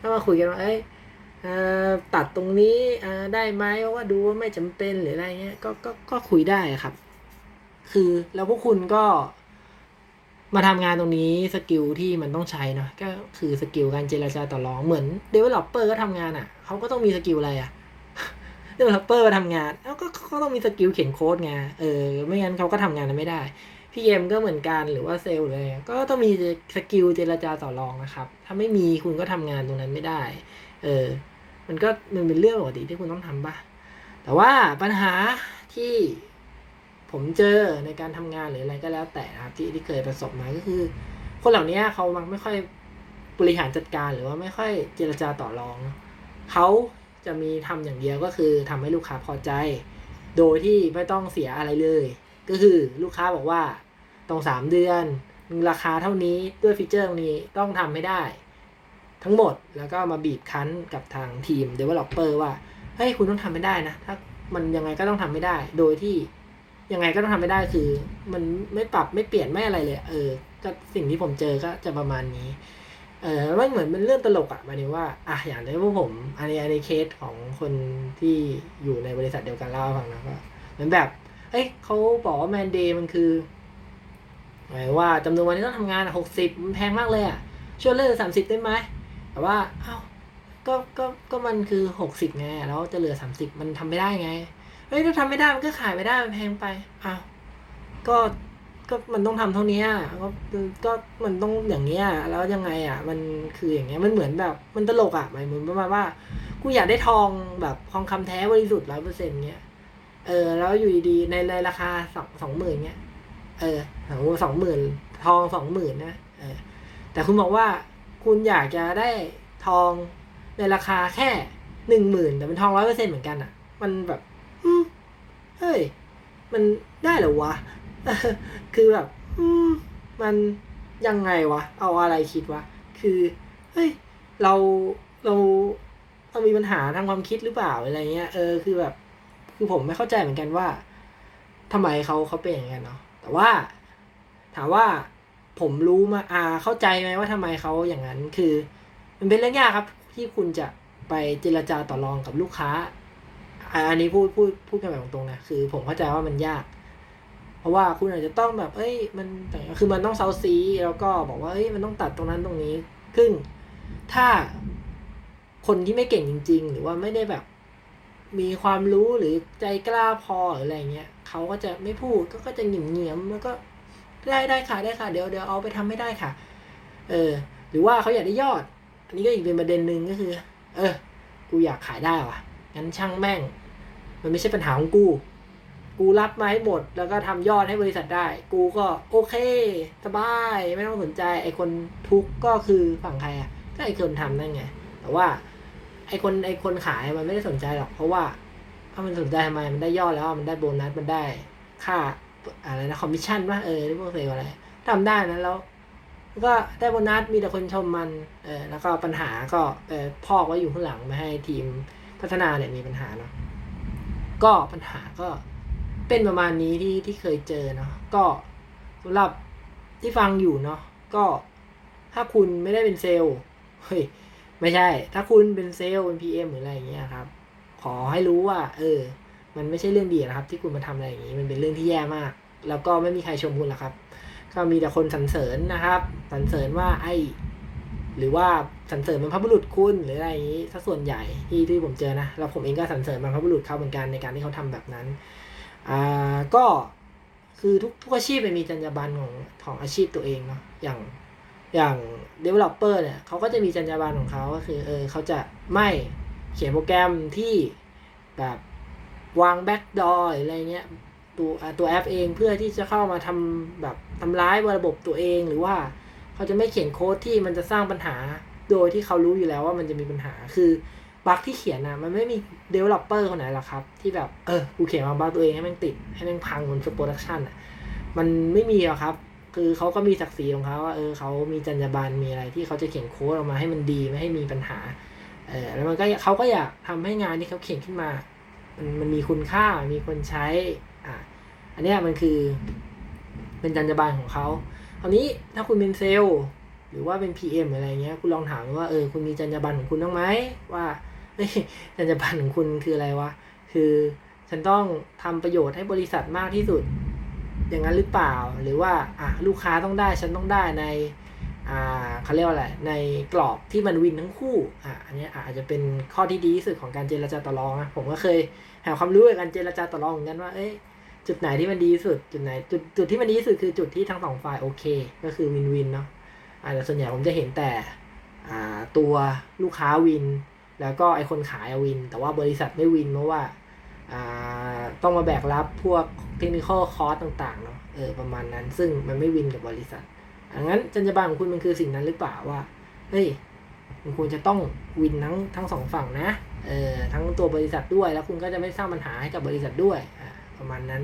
ถ้ามาคุยกันว่าเอ้ยอตัดตรงนี้อได้ไหมเพราะว่าดูว่าไม่จำเป็นหรืออะไรเงี้ยก็ก็ก็คุยได้ครับ คือแล้วพวกคุณก็มาทำงานตรงนี้ skill ที่มันต้องใช้เนาะก็คือ skill การเจรจาต่อรองเหมือน developer ก็ทำงานอะ่ะเขาก็ต้องมี skill อะไรอะ่ะ developer มาทำงานแล้วก็เขาต้องมี skill เขียนโค้ดไงเออไม่งั้นเขาก็ทำงานนั้นไม่ได้ PM ก็เหมือนกันหรือว่าเซลล์เลย ก็ต้องมี skill เจรจาต่อรองนะครับ ถ้าไม่มีคุณก็ทำงานตรงนั้นไม่ได้ เออ มันก็มันเป็นเรื่องปกติที่คุณต้องทำป่ะ แต่ว่าปัญหาที่ผมเจอในการทำงานหรืออะไรก็แล้วแต่นะครับที่ที่เคยประสบมาก็คือ คนเหล่านี้เขามักไม่ค่อยบริหารจัดการหรือว่าไม่ค่อยเจรจาต่อรอง เขา จะมีทำอย่างเดียวก็คือทำให้ลูกค้าพอใจ โดยที่ไม่ต้องเสียอะไรเลย ก็คือลูกค้าบอกว่าต้องสามเดือนราคาเท่านี้ด้วยฟีเจอร์ตรงนี้ต้องทำให้ได้ ทั้งหมดแล้วก็มาบีบคั้นกับทางทีม developer ว่าเฮ้ยคุณต้องทำไม่ได้นะถ้ามันยังไงก็ต้องทำไม่ได้ โดยที่ยังไงก็ต้องทำไม่ได้คือ มันไม่ปรับไม่เปลี่ยนไม่อะไรเลย เออก็สิ่งที่ผมเจอก็จะประมาณนี้ เออมันเหมือนเป็นเรื่องตลกอะหมายถึงว่าอะอย่างที่พวกผม อันนี้อันนี้เคสของคนที่อยู่ในบริษัทเดียวกันเล่าให้ฟังนะก็เหมือนแบบ เอ้ยเขาบอกว่าแมนเดย์มันคือหมายว่าจำนวนวันที่ต้องทำงานหกสิบมันแพงมากเลยอะช่วยเลือสามสิบได้ไหมแต่ว่าเอ้าก็ก็ก็มันคือหกสิบไงแล้วจะเหลือสามสิบมันทำไม่ได้ไงเฮ้ยถ้าทำไม่ได้มันก็ขายไม่ได้มันแพงไปอ้าวก็ ก็มันต้องทำเท่านี้ก็ก็มันต้องอย่างเงี้ยแล้วยังไงอะ มันคืออย่างเงี้ยมันเหมือนแบบมันตลกอะหมายเหมือนประมาณว่ากูอยากได้ทองแบบทองคำแท้บริสุทธิ์ร้อยเปอร์เซ็นต์เงี้ยเออ แล้วอยู่ดีๆในในราคาสองสองหมื่นเงี้ยเออสองหมื่นทองสองหมื่นนะเออ แต่คุณบอกว่าคุณอยากจะได้ทองในราคาแค่หนึ่งหมื่นแต่เป็นทองร้อยเปอร์เซ็นเหมือนกันอะ มันแบบเฮ้ย มันได้เหรอวะ คือแบบ อืม มันยังไงวะ เอาอะไรคิดวะ คือเฮ้ยเราเราเรามีปัญหาทางความคิดหรือเปล่าอะไรเงี้ย เออ คือแบบ คือผมไม่เข้าใจเหมือนกันว่าทำไมเขาเขาเป็นอย่างนั้นเนาะ แต่ว่า ถามว่าผมรู้มาอ่าเข้าใจไหมว่าทำไมเขาอย่างนั้น คือ มันเป็นเรื่องยากครับ ที่คุณจะไปเจรจาต่อรองกับลูกค้า อันนี้พูดพูดพูดกันแบบตรงๆนะ คือ ผมเข้าใจว่ามันยาก เพราะว่าคุณอาจจะต้องแบบ เอ้ย มันคือมันต้องเซาซีแล้วก็บอกว่าเอ้ย มันต้องตัดตรงนั้นตรงนี้ซึ่งถ้าคนที่ไม่เก่งจริง ๆ หรือว่าไม่ได้แบบ มีความรู้หรือใจกล้าพอหรืออะไรเงี้ยเขาก็จะไม่พูดก็ก็จะหยิ่มเงียมแล้วก็ได้ได้ค่ะได้ค่ะ เดี๋ยวเดี๋ยวเอาไปทำไม่ได้ค่ะ เออ หรือว่าเขาอยากได้ยอด อันนี้ก็อีกเป็นประเด็นหนึ่งก็คือ เออ กูอยากขายได้ว่ะงั้นช่างแม่ง มันไม่ใช่ปัญหาของกู กูรับมาให้หมด แล้วก็ทำยอดให้บริษัทได้ กูก็โอเค สบายไม่ต้องสนใจ ไอคนทุกก็คือฝั่งใครอะก็ไอคนทำนั่นไง แต่ว่า ไอคนไอคนขายมันไม่ได้สนใจหรอก เพราะว่าถ้ามันสนใจทำไมมันได้ยอดแล้วมันได้โบนัสมันได้ค่าอะไรนะคอมมิชชั่นว่าเออที่พวกเซลอะไรทำได้นะแล้วก็ได้โบนัสมีแต่คนชมมันเออแล้วก็ปัญหาก็เออพอกไว้อยู่ข้างหลังไม่ให้ทีมพัฒนาเนี่ยมีปัญหาเนาะก็ปัญหาก็ เป็นประมาณนี้ที่ที่เคยเจอเนาะก็สำหรับที่ฟังอยู่เนาะก็ถ้าคุณไม่ได้เป็นเซลล์เฮ้ยไม่ใช่ ถ้าคุณเป็นเซลล์เป็น PM หรืออะไรอย่างเงี้ยครับ ขอให้รู้ว่า เออ มันไม่ใช่เรื่องดีนะครับ ที่คุณมาทำอะไรอย่างนี้มันเป็นเรื่องที่แย่มาก แล้วก็ไม่มีใครชมคุณหรอกครับ ก็มีแต่คนสรรเสริญนะครับสรรเสริญว่าไอหรือว่าสรรเสริญบรรพบุรุษคุณหรืออะไรอย่างนี้ถ้าส่วนใหญ่ที่ที่ผมเจอนะแล้วผมเองก็สรรเสริญบรรพบุรุษเขาเหมือนกันในการที่เขาทำแบบนั้น อ่าก็คือทุกทุกอาชีพมันมีจรรยาบรรณของของอาชีพตัวเองเนาะอย่างอย่าง developer เนี่ยเขาก็จะมีจรรยาบรรณของเขาก็คือเออเขาจะไม่เขียนโปรแกรมที่แบบวาง backdoor อะไรเงี้ยตัวตัวแอปเองเพื่อที่จะเข้ามาทำแบบทำร้ายระบบตัวเองหรือว่าเขาจะไม่เขียนโค้ดที่มันจะสร้างปัญหาโดยที่เขารู้อยู่แล้วว่ามันจะมีปัญหาคือ bug ที่เขียนนะมันไม่มี developer คนไหนหรอกครับ ที่แบบเออกูเขียนมา bug ตัวเองให้มันติดให้มันพังบน production อะมันไม่มีหรอกครับ คือเขาก็มีศักดิ์ศรีของเขาว่าเออเขามีจรรยาบรรณมีอะไรที่เขาจะเขียนโค้ดออกมาให้มันดีไม่ให้มีปัญหาเออแล้วมันก็เขาก็อยากทำให้งานที่เขาเขียนขึ้นมา มันมันมีคุณค่ามีคนใช้อะอันนี้มันคือ เป็นจรรยาบรรณของเขาคราวนี้ถ้าคุณเป็นเซลหรือว่าเป็น PM อะไรเงี้ย คุณลองถามว่าเออคุณมีจรรยาบรรณของคุณบ้างไหมว่า เฮ้ยจรรยาบรรณของคุณคืออะไรวะ คือฉันต้องทำประโยชน์ให้บริษัทมากที่สุด อย่างนั้นหรือเปล่า หรือว่าอะลูกค้าต้องได้ ฉันต้องได้ในอ่าเขาเรียกว่าอะไร ในกรอบที่มันวินทั้งคู่ อะ อันนี้อาจจะเป็นข้อที่ดีที่สุดของการเจรจาต่อรองนะผมก็เคยหาความรู้กับการเจรจาต่อรองเหมือนกันว่า เอ้ยจุดไหนที่มันดีที่สุด จุดไหน จุดจุดที่มันดีที่สุดคือจุดที่ทั้งสองฝ่ายโอเค ก็คือวินวินเนาะอาแต่ส่วนใหญ่ผมจะเห็นแต่อ่าตัวลูกค้าวิน แล้วก็ไอคนขายวิน แต่ว่าบริษัทไม่วินเพราะว่าต้องมาแบกรับพวกเทคนิคคอร์สต่างๆเนาะเออประมาณนั้น ซึ่งมันไม่วินกับบริษัทอังั้นจรรยาบรรณของคุณมันคือสิ่งนั้นหรือเปล่าว่าเฮ้ยคุณควรจะต้องวินทั้งทั้งสองฝั่งนะเออทั้งตัวบริษัทด้วย แล้วคุณก็จะไม่สร้างปัญหาให้กับบริษัทด้วยอ่าประมาณนั้น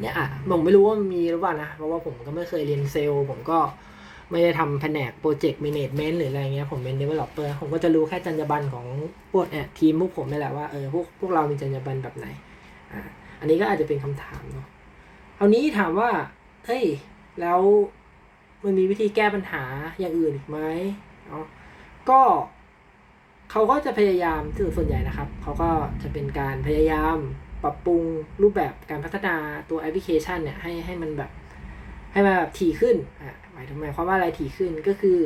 เนี่ยอะผมไม่รู้ว่ามีหรือเปล่านะเพราะว่าผมก็ไม่เคยเรียนเซลล์ผมก็ ไม่ได้ทำแผนกโปรเจกต์ a ม a g เมนต์หรืออะไรเงี้ยผมเป็น developer ผมก็จะรู้แค่จรรยาบรรณของพวกเนี่ยทีมพวกผมนี่แหละว่าเออพวกพวกเรามีจรรยาบรรณแบบไหนอ่าอันนี้ก็อาจจะเป็นคำถามเนาะเอานี้ถามว่าเฮ้ยแล้วมันมีวิธีแก้ปัญหาอย่างอื่นอีกไหมเนาะก็เขาก็จะพยายามถึงส่วนใหญ่นะครับเขาก็จะเป็นการพยายามปรับปรุงรูปแบบการพัฒนาตัวแอปพลิเคชันเนี่ยให้ให้มันแบบให้มันแบบถี่ขึ้นอะายถึงหมความว่าอะไรถี่ขึ้นก็คือ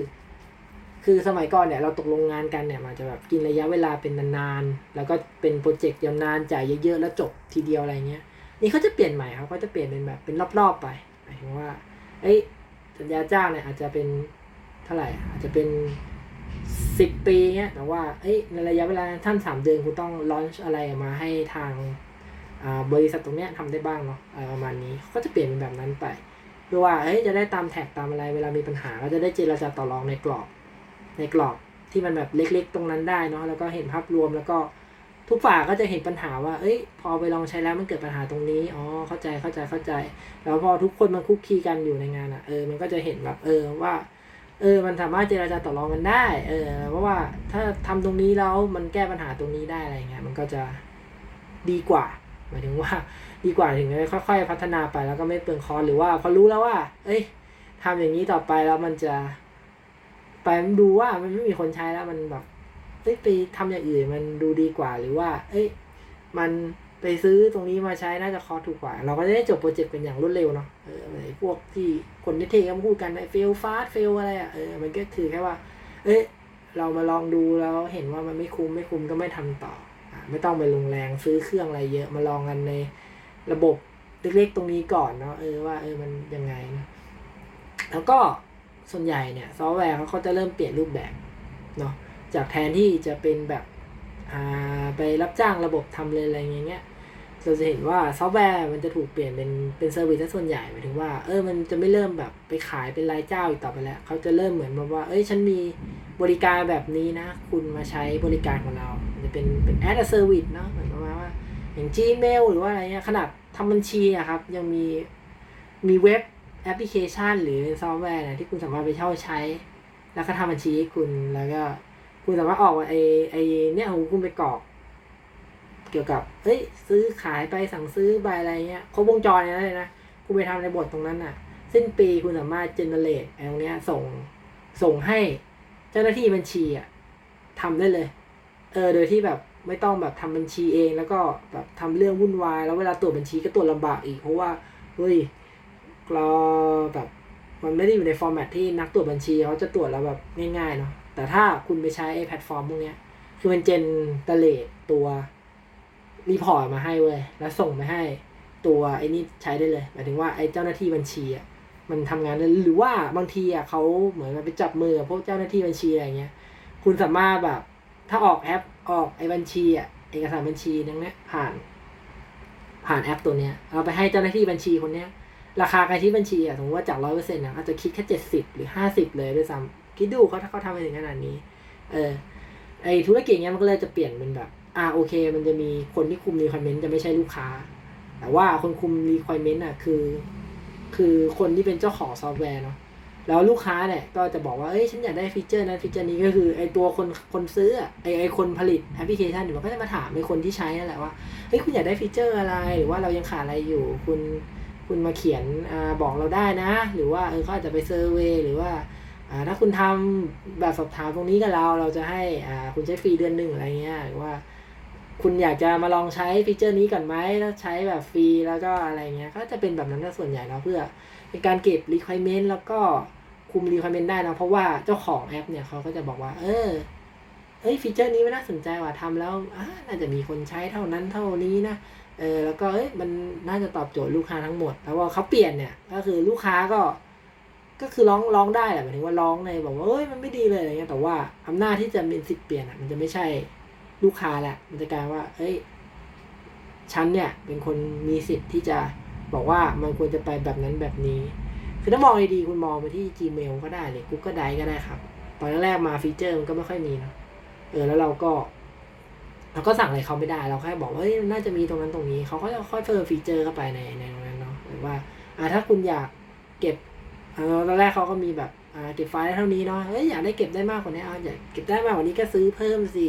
คือสมัยก่อนเนี่ยเราตกลงงานกันเนี่ยมันจะแบบกินระยะเวลาเป็นนานๆแล้วก็เป็นโปรเจกต์ยาวนานจ่ายเยอะๆแล้วจบทีเดียวอะไรเงี้ย นี่เขาจะเปลี่ยนใหม่ครับเขาจะเปลี่ยนเป็นแบบเป็นรอบๆไปหมายถึงว่าเอ้ยสัญญาจ้างเนี่ยอาจจะเป็นเท่าไหร่อาจจะเป็นสิบปีเงี้ยแต่ว่าเอ้ยในระยะเวลาท่านสามเดือนคุณต้องลอนช์อะไรมาให้ทางบริษัทตรงเนี้ยทำได้บ้างเนาะประมาณนี้ก็จะเปลี่ยนเป็นแบบนั้นไป เพื่อว่าเฮ้ยจะได้ตามแท็กตามอะไร เวลามีปัญหาก็จะได้เจรจาต่อรองในกรอบ ในกรอบที่มันแบบเล็ก ๆ ตรงนั้นได้เนาะแล้วก็เห็นภาพรวมแล้วก็ทุกฝ่ายก็จะเห็นปัญหาว่า เอ้ย พอไปลองใช้แล้วมันเกิดปัญหาตรงนี้ อ๋อ เข้าใจ เข้าใจ เข้าใจ แล้วพอทุกคนมันคุกคีกันอยู่ในงานอะ่ะ เออ มันก็จะเห็นแบบ เออ ว่า เออ มันสามารถเจรจาต่อรองกันได้ เออ เพราะว่าถ้าทำตรงนี้แล้วมันแก้ปัญหาตรงนี้ได้อะไรเงี้ย มันก็จะดีกว่า หมายถึงว่า ดีกว่าถึงจะค่อย ๆ พัฒนาไปแล้วก็ไม่เปลืองคอหรือว่าพอรู้แล้วว่า เอ้ยทำอย่างนี้ต่อไปแล้วมันจะ ไปดูว่ามันไม่มีคนใช้แล้วมันแบบเอ้ยไปทำอย่างอื่นมันดูดีกว่าหรือว่า เอ้ย มันไปซื้อตรงนี้มาใช้น่าจะคอถูกกว่า เราก็จะได้จบโปรเจกต์เป็นอย่างรวดเร็วเนาะเออไอ้พวกที่คนที่เทกันพูดกันไอ้เฟลฟาสเฟลอะไรอะเออมันก็คือแค่ว่า เอ้ยเรามาลองดูแล้วเห็นว่ามันไม่คุ้มไม่คุ้มก็ไม่ทำต่ออ่ไม่ต้องไปลงแรงซื้อเครื่องอะไรเยอะมาลองกันใน ระบบเล็กๆตรงนี้ก่อนเนาะเออว่าเออมันยังไงนะแล้วก็ส่วนใหญ่เนี่ยซอฟต์แวร์เขาจะเริ่มเปลี่ยนรูปแบบเนาะจากแทนที่จะเป็นแบบไปรับจ้างระบบทำเลยอะไรอย่างเงี้ยเราจะเห็นว่าซอฟต์แวร์มันจะถูกเปลี่ยนเป็นเป็น service ซะส่วนใหญ่หมายถึงว่าเออมันจะไม่เริ่มแบบไปขายเป็นรายเจ้าอีกต่อไปแล้วเขาจะเริ่มเหมือนแบบว่าเอ้ยฉันมีบริการแบบนี้นะ คุณมาใช้บริการของเราจะเป็นเป็น as service เนาะ อย่าง Gmail หรือว่าอะไรเงี้ยขนาดทำบัญชีอะครับ ยังมีมีเว็บแอปพลิเคชัน หรือซอฟต์แวร์นะที่คุณสามารถไปเช่าใช้ แล้วก็ทำบัญชีให้คุณแล้วก็คุณสามารถออกไอไอเนี่ยของคุณไปกรอก เกี่ยวกับเฮ้ย ซื้อขายไปสั่งซื้อใบอะไรเงี้ยครบวงจรเลยนะคุณไปทำในบทตรงนั้นน่ะ สิ้นปีคุณสามารถ generate ไอ้ตรงเนี้ยส่งส่งให้เจ้าหน้าที่บัญชีอะทำได้เลย เออโดยที่แบบ ไม่ต้องแบบทำบัญชีเอง แล้วก็แบบทำเรื่องวุ่นวาย แล้วเวลาตรวจบัญชีก็ตรวจลำบากอีก เพราะว่าเฮ้ยเราแบบมันไม่ได้อยู่ใน format ที่นักตรวจบัญชีเขาจะตรวจแล้วแบบง่ายๆเนาะแต่ถ้าคุณไปใช้ไอ้แพลตฟอร์มพวกเนี้ยคือมัน generate ตัว report มาให้เว้ยแล้วส่งไปให้ตัวไอ้นี่ใช้ได้เลยหมายถึงว่าไอ้เจ้าหน้าที่บัญชีอะมันทำงานได้หรือว่าบางทีอะเขาเหมือนไปจับมือพวกเจ้าหน้าที่บัญชีอะไรเงี้ยคุณสามารถแบบถ้าออกแอป ออกไอ้บัญชีอะเอกสารบัญชีนั่นเนี้ยผ่าน ผ่านแอปตัวเนี้ย เอาไปให้เจ้าหน้าที่บัญชีคนเนี้ย ราคาการที่บัญชีอะสมมติว่าจากร้อยเปอร์เซ็นต์นะอาจจะคิดแค่เจ็ดสิบหรือห้าสิบเลยด้วยซ้ำคิดดูเขาถ้าเขาทำไปถึงขนาดนี้ เออไอธุรกิจเนี้ยมันก็เลยจะเปลี่ยนเป็นแบบอ่าโอเค มันจะมีคนที่คุมรีควอรเมนต์จะไม่ใช่ลูกค้า แต่ว่าคนคุม requirement อะคือ คือคนที่เป็นเจ้าของซอฟต์แวร์เนาะ แล้วลูกค้าเนี่ยก็จะบอกว่าเอ้ยฉันอยากได้ feature นั้น feature นี้ก็คือไอตัวคนคนซื้อไอไอคนผลิตแอปพลิเคชันเดี๋ยวมันก็จะมาถามไอคนที่ใช้นั่นแหละว่าเฮ้ยคุณอยากได้ feature อะไร หรือว่าเรายังขาดอะไรอยู่ คุณคุณมาเขียนอบอกเราได้นะ หรือว่าเออเขาอาจจะไป survey หรือว่าอ่าถ้าคุณทำแบบสอบถามตรงนี้กับเราเราจะให้อ่าคุณใช้ฟรีเดือนหนึ่งอะไรเงี้ยหรือว่าคุณอยากจะมาลองใช้ฟีเจอร์นี้ก่อนไหมแล้วใช้แบบฟรีแล้วก็อะไรเงี้ยก็จะเป็นแบบนั้นส่วนใหญ่เนาะเพื่อ เป็นการเก็บ requirement แล้วก็คุม requirement ได้นะเพราะว่าเจ้าของแอปเนี่ยเขาก็จะบอกว่า เออเฮ้ยฟีเจอร์นี้ไม่น่าสนใจว่ะทำแล้วน่าจะมีคนใช้เท่านั้นเท่านี้นะเออแล้วก็เอ้ยมันน่าจะตอบโจทย์ลูกค้าทั้งหมด แล้วว่าเขาเปลี่ยนเนี่ย ก็คือลูกค้าก็ ก็คือร้องร้องได้แหละหมายถึงว่าร้องในบอกว่าเอ้ยมันไม่ดีเลยอะไรเงี้ยแต่ว่าอำนาจที่จะเป็นสิทธิ์เปลี่ยนอะมันจะไม่ใช่ลูกค้าแหละ มันจะกลายว่า เอ้ยฉันเนี่ย เป็นคนมีสิทธิ์ที่จะ บอกว่ามันควรจะไปแบบนั้นแบบนี้ คือถ้ามองดีๆคุณมองไปที่ Gmail ก็ได้เลย Google Drive ก็ได้ครับ ตอนแรกมา feature มันก็ไม่ค่อยมีเนาะเออแล้วเราก็เราก็สั่งอะไรเขาไม่ได้ เราแค่บอกว่าเฮ้ยน่าจะมีตรงนั้นตรงนี้ เขาก็จะค่อยเพิ่ม feature เข้าไปในในตรงนั้นเนาะหรือว่าอ่าถ้าคุณอยากเก็บอ่าตอนแรกเขาก็มีแบบอ่าเก็บไฟล์ได้เท่านี้เนาะเฮ้ยอยากได้เก็บได้มากกว่านี้เอาอยากเก็บได้มากกว่านี้ก็ซื้อเพิ่มสิ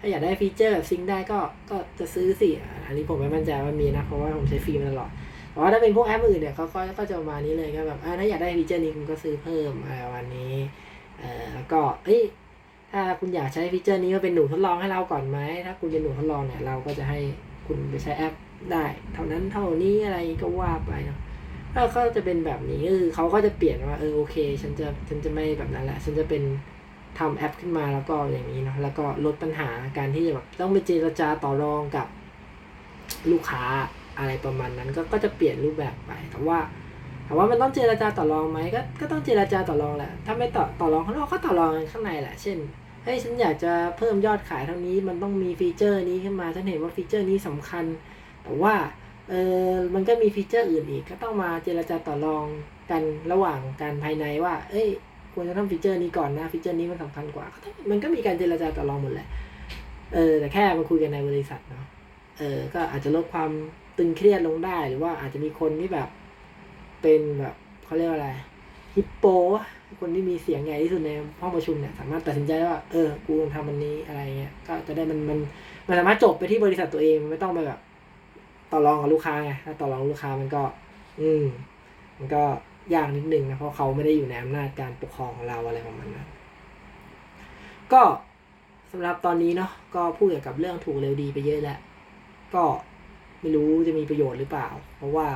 ถ้าอยากได้ feature แบบ sync ได้ก็ก็จะซื้อสิอันนี้ผมไม่มั่นใจว่ามีนะเพราะว่าผมใช้ฟรีมาตลอด แต่ว่าถ้าเป็นพวกแอปอื่นเนี่ยเขาก็ก็จะมานี้เลยก็แบบถ้าอยากได้ feature นี้คุณก็ซื้อเพิ่มอะไรวันนี้เอ่อแล้วก็เอ้ยถ้าคุณอยากใช้ feature นี้ก็เป็นหนูทดลองให้เราก่อนไหมถ้าคุณเป็นหนูทดลองเนี่ยเราก็จะให้คุณไปใช้แอปได้ เท่านั้นเท่านี้อะไรก็ว่าไปเนาะก็จะเป็นแบบนี้คือเขาก็จะเปลี่ยนว่าเออโอเค ฉันจะฉันจะไม่แบบนั้นแหละฉันจะเป็นทำแอปขึ้นมาแล้วก็อย่างนี้เนาะแล้วก็ลดปัญหาการที่จะแบบต้องไปเจรจาต่อรองกับลูกค้า อะไรประมาณนั้นก็ก็จะเปลี่ยนรูปแบบไปแต่ว่าถามว่ามันต้องเจรจาต่อรองไหมก็ก็ต้องเจรจาต่อรองแหละ ถ้าไม่ต่อต่อรองข้างนอกก็ต่อรองข้างในแหละ เช่น เฮ้ยฉันอยากจะเพิ่มยอดขายเท่านี้ มันต้องมี feature นี้ขึ้นมา ฉันเห็นว่า feature นี้สำคัญ แต่ว่า เออมันก็มี feature อื่นอีก ก็ต้องมาเจรจาต่อรองกันระหว่างการภายในว่า เอ้ย ควรจะทำ feature นี้ก่อนนะ feature นี้มันสำคัญกว่า มันก็มีการเจรจาต่อรองหมดแหละ เออ แต่แค่มาคุยกันในบริษัทเนาะ เออ ก็อาจจะลดความ ตึงเครียดลงได้ หรือว่าอาจจะมีคนที่แบบ เป็นแบบเขาเรียกว่าอะไรฮิปโปคนที่มีเสียงใหญ่ที่สุดในห้องประชุมเนี่ยสามารถตัดสินใจได้ว่า เออ กูต้องทำมันนี้อะไรเงี้ย ก็จะได้มันมันมันสามารถจบไปที่บริษัทตัวเองไม่ต้องไปแบบ ต่อรองกับลูกค้าไงถ้าต่อรองลูกค้ามันก็ อืม มันก็ยากนิดนึงนะเพราะเขาไม่ได้อยู่ในอำนาจการปกครองของเราอะไรประมาณนั้นก็สำหรับตอนนี้เนาะก็พูดเกี่ยวกับเรื่องถูกเร็วดีไปเยอะแล้ว ก็ ไม่รู้จะมีประโยชน์หรือเปล่า เพราะว่า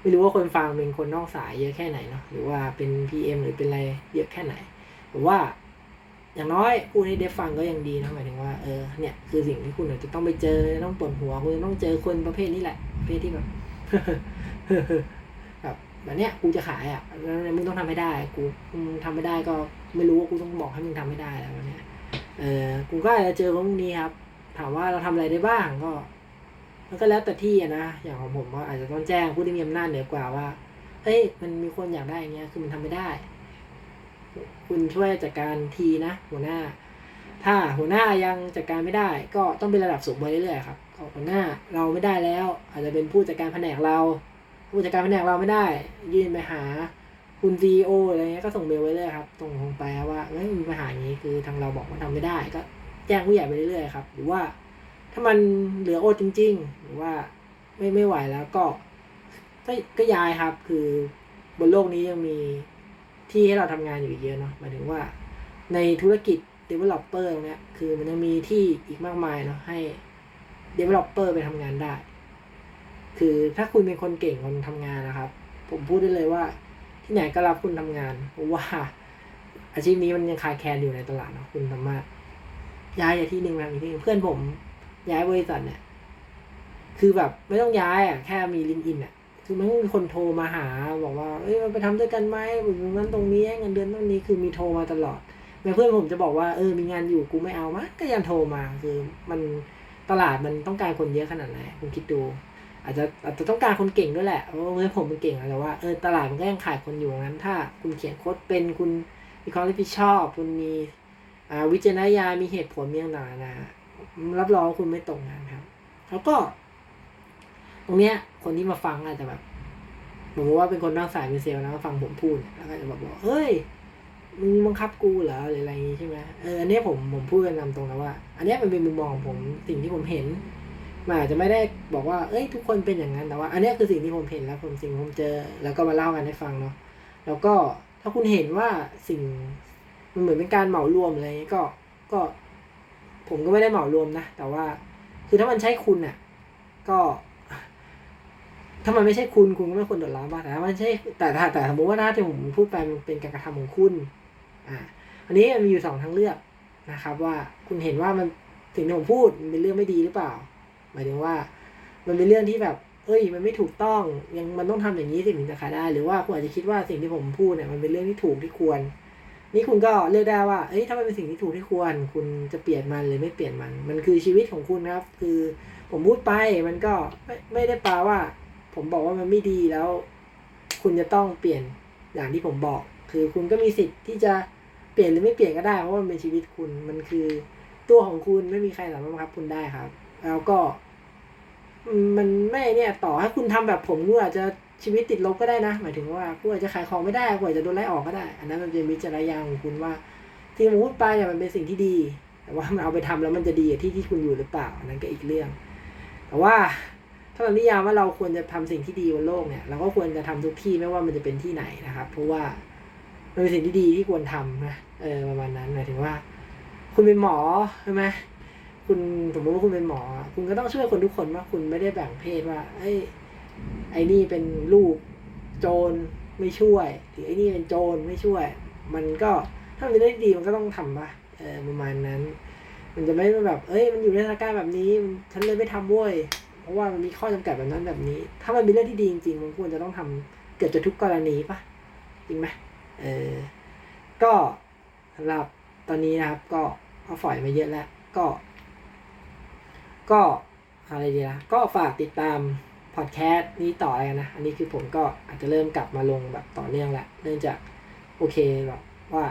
ไม่รู้ว่าคนฟังเป็นคนนอกสายเยอะแค่ไหนเนาะหรือว่าเป็นพีเอมหรือเป็นอะไรเยอะแค่ไหนหรือว่า อย่างน้อยพูดให้ได้ฟังก็ยังดีนะหมายถึงว่าเออเนี่ยคือสิ่งที่คุณอาจจะต้องไปเจอต้องปวดหัวคุณต้องเจอคนประเภทนี้แหละประเภทที่แบบแบบแบบเนี้ยกูจะขายอะแล้วมึงต้องทำให้ได้ กูมึงทำไม่ได้ก็ไม่รู้ว่ากูต้องบอกให้มึงทำไม่ได้แล้ววันเนี้ยเออกูก็อาจจะเจอคนพวกนี้ครับ ถามว่าเราทำอะไรได้บ้างก็ มันก็แล้วแต่ที่อะนะ อย่างของผมก็อาจจะต้องแจ้งผู้ที่มีอำนาจเหนือกว่าว่า เฮ้ย มันมีคนอยากได้อย่างเงี้ย คือมันทำไม่ได้ คุณช่วยจัดการทีนะ หัวหน้า ถ้าหัวหน้ายังจัดการไม่ได้ ก็ต้องเป็นระดับสูงไปเรื่อยๆครับหัวหน้าเราไม่ได้แล้ว อาจจะเป็นผู้จัดการแผนกเรา ผู้จัดการแผนกเราไม่ได้ ยื่นไปหาคุณซีโออะไรเงี้ยก็ส่งเมลไว้เลยครับส่งลงไปว่าเฮ้ยมีปัญหาอย่างนี้คือทางเราบอกว่าทำไม่ได้ ก็แจ้งผู้ใหญ่ไปเรื่อยๆครับ หรือว่า ถ้ามันเหลือโอดจริง ๆ หรือว่าไม่ไม่ไหวแล้วก็ก็ก็ย้ายครับ คือบนโลกนี้ยังมีที่ให้เราทำงานอยู่เยอะเนาะหมายถึงว่า ในธุรกิจ developer ตรงเนี้ยคือมันยังมีที่อีกมากมายเนาะให้ developer ไปทำงานได้ คือถ้าคุณเป็นคนเก่งคนทำงานนะครับ ผมพูดได้เลยว่า ที่ไหนก็รับคุณทำงานเพราะว่า อาชีพนี้มันยังคายแคลนอยู่ในตลาดเนาะคุณสามารถย้ายจากที่หนึ่งมาอีกที่หนึ่งเพื่อนผม ย้ายบริษัทเนี่ยคือแบบไม่ต้องย้ายอะแค่มีลิงก์อินอะ คือมันมีคนโทรมาหา บอกว่า เอ้ยมันไปทำด้วยกันไหมตรงนั้นตรงนี้เงินเดือนตรงนี้คือมีโทรมาตลอดแม้เพื่อนผมจะบอกว่าเออมีงานอยู่กูไม่เอามะก็ยังโทรมาคือมันตลาดมันต้องการคนเยอะขนาดไหนคุณคิดดู อาจจะอาจจะต้องการคนเก่งด้วยแหละเพราะว่าเพื่อนผมมันเก่งอะแต่ว่าเออตลาดมันก็ยังขาดคนอยู่งั้น ถ้าคุณเขียนโค้ดเป็นคุณมีความรับผิดชอบ คุณมีอ่าวิจารณญาณมีเหตุผลมีต่างๆนะ รับรองว่าคุณไม่ตกงานครับ แล้วก็ ตรงเนี้ย คนที่มาฟังอาจจะแบบผมว่าเป็นคนนอกสายเป็นเซลล์แล้วฟังผมพูดแล้วก็จะแบบบอกเฮ้ยมึงบังคับกูเหรอหรืออะไรอย่างงี้ใช่ไหมเอออันนี้ผมผมพูดกันนำตรงนะว่า อันนี้มันเป็นมุมมองของผมสิ่งที่ผมเห็นมันอาจจะไม่ได้บอกว่าเอ้ยทุกคนเป็นอย่างนั้นแต่ว่า อันนี้คือสิ่งที่ผมเห็นแล้วผมสิ่งผมเจอ แล้วก็มาเล่ากันให้ฟังเนาะแล้วก็ถ้าคุณเห็นว่าสิ่งมันเหมือนเป็นการเหมารวมอะไรเงี้ยก็ก็ ผมก็ไม่ได้เหมารวมนะ แต่ว่า คือถ้ามันใช่คุณอะ ก็ ถ้ามันไม่ใช่คุณคุณก็ไม่ควรเดือดร้อนมากแต่ถ้ามันใช่แต่ถ้าแต่สมมติว่าถ้าที่ผมพูดไปมันเป็นการกระทำของคุณ อ่า อันนี้มันมีอยู่สองทางเลือกนะครับ ว่าคุณเห็นว่ามันสิ่งที่ผมพูดมันเป็นเรื่องไม่ดีหรือเปล่า หมายถึงว่า มันเป็นเรื่องที่แบบ เอ้ย มันไม่ถูกต้องยังมันต้องทำอย่างนี้สิ่งถึงจะขายได้ หรือว่าคุณอาจจะคิดว่าสิ่งที่ผมพูดเนี่ยมันเป็นเรื่องที่ถูกที่ควร นี่คุณก็เลือกได้ว่า เอ้ย ถ้ามันเป็นสิ่งที่ถูกที่ควร คุณจะเปลี่ยนมันหรือไม่เปลี่ยนมัน มันคือชีวิตของคุณครับ คือผมพูดไป มันก็ไม่ไม่ได้แปลว่า ผมบอกว่ามันไม่ดีแล้ว คุณจะต้องเปลี่ยนอย่างที่ผมบอก คือคุณก็มีสิทธิ์ที่จะเปลี่ยนหรือไม่เปลี่ยนก็ได้ เพราะว่ามันเป็นชีวิตคุณ มันคือตัวของคุณไม่มีใครสามารถบังคับคุณได้ครับ แล้วก็ มันไม่เนี่ย ต่อให้คุณทำแบบผมคุณอาจจะ ชีวิตติดลบก็ได้นะ หมายถึงว่าคุณอาจจะขายของไม่ได้คุณอาจจะโดนไล่ออกก็ได้ อันนั้นมันเป็นวิจารณญาณของคุณว่า ที่ผมพูดไปเนี่ยมันเป็นสิ่งที่ดี แต่ว่ามันเอาไปทำแล้วมันจะดีที่ที่คุณอยู่หรือเปล่าอันนั้นก็อีกเรื่อง แต่ว่าถ้าเรานิยามว่าเราควรจะทำสิ่งที่ดีบนโลกเนี่ยเราก็ควรจะทำทุกที่ไม่ว่ามันจะเป็นที่ไหนนะครับ เพราะว่ามันเป็นสิ่งที่ดีที่ควรทำนะเออประมาณนั้นหมายถึงว่า คุณเป็นหมอใช่ไหมคุณสมมติว่าคุณเป็นหมอ คุณก็ต้องช่วยคนทุกคนว่าคุณไม่ได้แบ่งเพศว่าไอ้ ไอ้นี่เป็นลูกโจรไม่ช่วย หรือไอ้นี่เป็นโจรไม่ช่วย มันก็ถ้ามันเป็นเรื่องดีมันก็ต้องทำปะเออประมาณนั้น มันจะไม่แบบ เอ้ย มันอยู่ในสถานการณ์แบบนี้ฉันเลยไม่ทำเว้ยเพราะว่ามันมีข้อจำกัดแบบนั้นแบบนี้ ถ้ามันเป็นเรื่องที่ดีจริงๆมันควรจะต้องทำเกือบจะทุกกรณีปะจริงไหมเออก็สำหรับตอนนี้นะครับ ก็เอาฝอยมาเยอะแล้ว ก็ ก็อะไรดีละก็ฝากติดตาม พอดแคสต์นี้ต่อเลยนะ อันนี้คือผมก็อาจจะเริ่มกลับมาลงแบบต่อเนื่องละเนื่องจากโอเคแบบว่า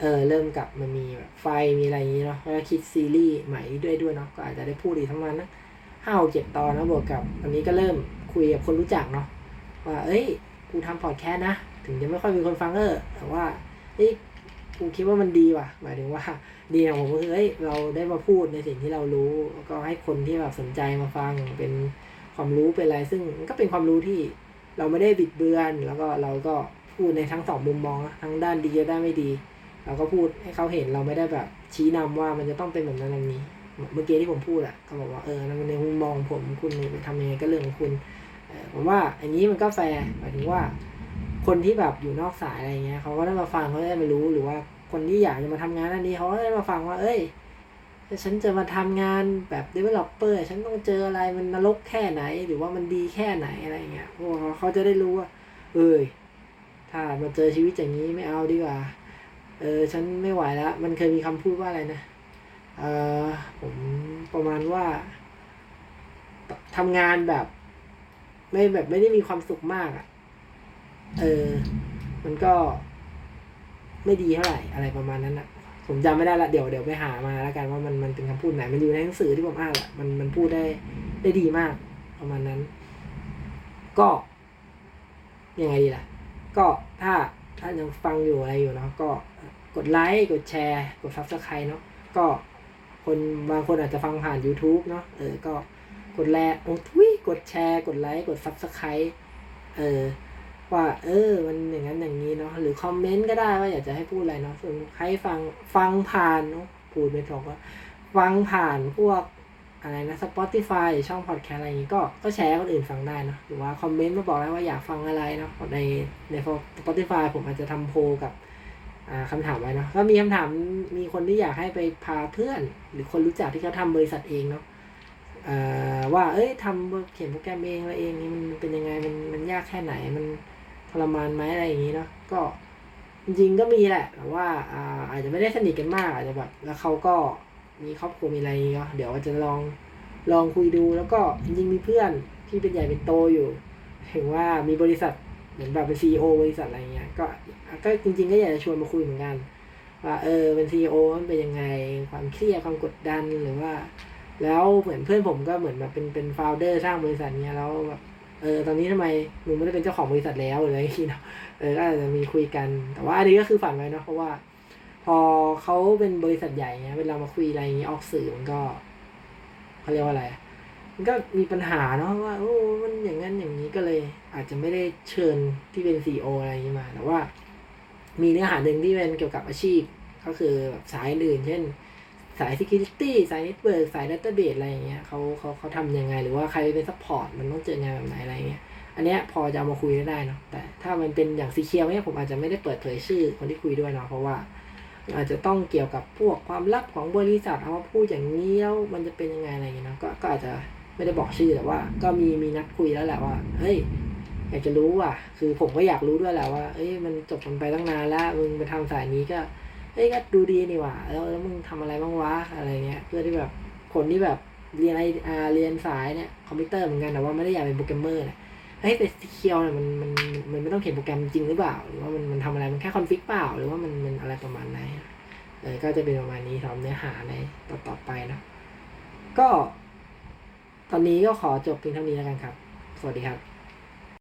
เออเริ่มกลับมามีแบบไฟมีอะไรอย่างนี้เนาะแล้วคิดซีรีส์ใหม่ด้วยด้วยเนาะก็อาจจะได้พูดอีกทั้งวันนะห้าเจ็ดตอนนะบวกกับวันนี้ก็เริ่มคุยกับคนรู้จักเนาะว่าเอ้ยกูทำพอดแคสต์นะ ถึงจะไม่ค่อยมีคนฟังเออแต่ว่าเอ้ยกูคิดว่ามันดีว่ะ หมายถึงว่าดีของผมก็คือเอ้ยเราได้มาพูดในสิ่งที่เรารู้แล้วก็ให้คนที่แบบสนใจมาฟังเป็น ความรู้เป็นอะไรซึ่งก็เป็นความรู้ที่เราไม่ได้บิดเบือน แล้วก็เราก็พูดในทั้งสองมุมมองทั้งด้านดีและด้านไม่ดี เราก็พูดให้เขาเห็นเราไม่ได้แบบชี้นำว่ามันจะต้องเป็นแบบนั้นแบบนี้ เมื่อกี้ที่ผมพูดอะเขาบอกว่าเออในมุมมองผมคุณไปทำยังไงก็เรื่องของคุณผมว่าอันนี้มันก็แฟร์หมายถึงว่า คนที่แบบอยู่นอกสายอะไรเงี้ยเขาก็ได้มาฟังเขาได้มารู้หรือว่าคนที่อยากจะมาทำงานอันนี้เขาก็ได้มาฟังว่า เอ้ย ฉันจะมาทำงานแบบ developer ฉันต้องเจออะไรมันนรกแค่ไหน หรือว่ามันดีแค่ไหนอะไรเงี้ยพวกเขาเขาจะได้รู้ว่า เอ้ยถ้ามาเจอชีวิตอย่างนี้ไม่เอาดีกว่า เออฉันไม่ไหวแล้ว มันเคยมีคำพูดว่าอะไรนะเออผมประมาณว่าทำงานแบบ ไม่แบบไม่ได้มีความสุขมากอะ่ะ เออ มันก็ไม่ดีเท่าไหร่อะไรประมาณนั้นอะ่ะ ผมจำไม่ได้ละเดี๋ยวเดี๋ยวไปหามาแล้วกันว่ามันมันเป็นคำพูดไหน มันอยู่ในหนังสือที่ผมอ่านแหละมันมันพูดได้ได้ดีมาก ประมาณนั้น ก็ยังไงดีล่ะ ก็ถ้าถ้ายังฟังอยู่อะไรอยู่เนาะก็กดไลค์กดแชร์ กด subscribe เนาะก็คนบางคนอาจจะฟังผ่าน YouTube เนาะเออก็กดแลโอ้ทุยกดแชร์ กดไลค์กด subscribe เออ ว่าเออมันอย่างนั้นอย่างนี้เนาะหรือคอมเมนต์ก็ได้ว่าอยากจะให้พูดอะไรเนาะส่วนใครฟังฟังผ่านเนาะพูดไม่ถูกว่าฟังผ่านพวกอะไรนะ Spotify ช่องพอดแคสต์อะไรอย่างนี้ก็ก็แชร์คนอื่นฟังได้เนาะหรือว่าคอมเมนต์มาบอกได้ว่าอยากฟังอะไรเนาะในใน Spotify ผมอาจจะทำโพลกับคำถามไว้เนาะก็มีคำถามมีคนที่อยากให้ไปพาเพื่อน หรือคนรู้จักที่เขาทำบริษัทเองเนาะว่าเอ้ยทำเขียนโปรแกรมเองอะไรเองนี่มันเป็นยังไงมันมันยากแค่ไหนมัน รมานไหมอะไรอย่างนี้เนาะก็จริงๆก็มีแหละแต่ว่าอาจจะไม่ได้สนิทกันมากอาจจะแบบ แล้วเขาก็มีครอบครัวมีอะไรก็เดี๋ยวจะลองลองคุยดูแล้วก็จริงๆมีเพื่อนที่เป็นใหญ่เป็นโตอยู่ถึงว่ามีบริษัทเหมือนแบบเป็นซีอบริษัทอะไรเงี้ยก็ก็จริง ๆ ก็อยากจะชวนมาคุยเหมือนกัน ว่าเออเป็นซีอมันเป็นยังไงความเครียดความกดดันหรือว่า แล้วเหมือนเพื่อนผมก็เหมือนแบบเป็นเป็นโฟลเดอร์สร้างบริษัทเนี้ยแล้วแบบ ออตอนนี้ทำไมหนูไม่ได้เป็นเจ้าของบริษัทแล้วหรืออะไรอย่างเงี้ยเออก็อาจจะมีคุยกัน แต่ว่าอันนี้ก็คือฝันไว้เนาะเพราะว่า พอเขาเป็นบริษัทใหญ่เงี้ยเวลามาคุยอะไรอย่างงี้ออกสื่อมันก็เขาเรียกว่าอะไรมันก็มีปัญหาเนาะว่าโอ้มันอย่างนั้นอย่างนี้ก็เลย อาจจะไม่ได้เชิญที่เป็นซีออะไรอย่างนี้มาแต่ว่า มีเนื้อหาหนึ่งที่เป็นเกี่ยวกับอาชีพ ก็คือแบบสายอื่น เช่น สาย security สาย network สาย database อะไรอย่างเงี้ยเขาเขาเขาทำยังไง หรือว่าใครเป็น support มันต้องเจองานแบบไหนอะไรเงี้ยอันเนี้ยพอจะเอามาคุยได้เนาะแต่ถ้ามันเป็นอย่างซีเคียวเนี่ยผมอาจจะไม่ได้เปิดเผยชื่อคนที่คุยด้วยเนาะเพราะว่าอาจจะต้องเกี่ยวกับพวกความลับของบริษัทเอามาพูดอย่างนี้แล้วมันจะเป็นยังไงอะไรอย่างเงี้ยเนาะก็ก็อาจจะไม่ได้บอกชื่อแต่ว่า ก็มีมีนัดคุยแล้วแหละว่าเฮ้ยอยากจะรู้อะ คือผมก็อยากรู้ด้วยแหละว่าเอ้ยมันจบมันไปตั้งนานแล้วมึงไปทำสายนี้ก็ เอ้ยก็ดูดีนี่หว่าแล้วแล้วมึงทำอะไรบ้างวะอะไรเงี้ยเพื่อที่แบบคนที่แบบเรียนไออ่าเรียนสายเนี่ยคอมพิวเตอร์เหมือนกันแต่ว่าไม่ได้อยากเป็นโปรแกรมเมอร์นี่ยเฮ้ยแต่ secure เนี่ยมันมันมันไม่ต้องเขียนโปรแกรมจริงหรือเปล่า หรือว่ามันมันทำอะไรมันแค่ config เปล่า หรือว่ามันมันอะไรประมาณไหนเออก็จะเป็นประมาณนี้สำหรับเนื้อหาในต่อต่อไปนะก็ ตอนนี้ก็ขอจบเพียงเท่านี้แล้วกันครับ สวัสดีครับ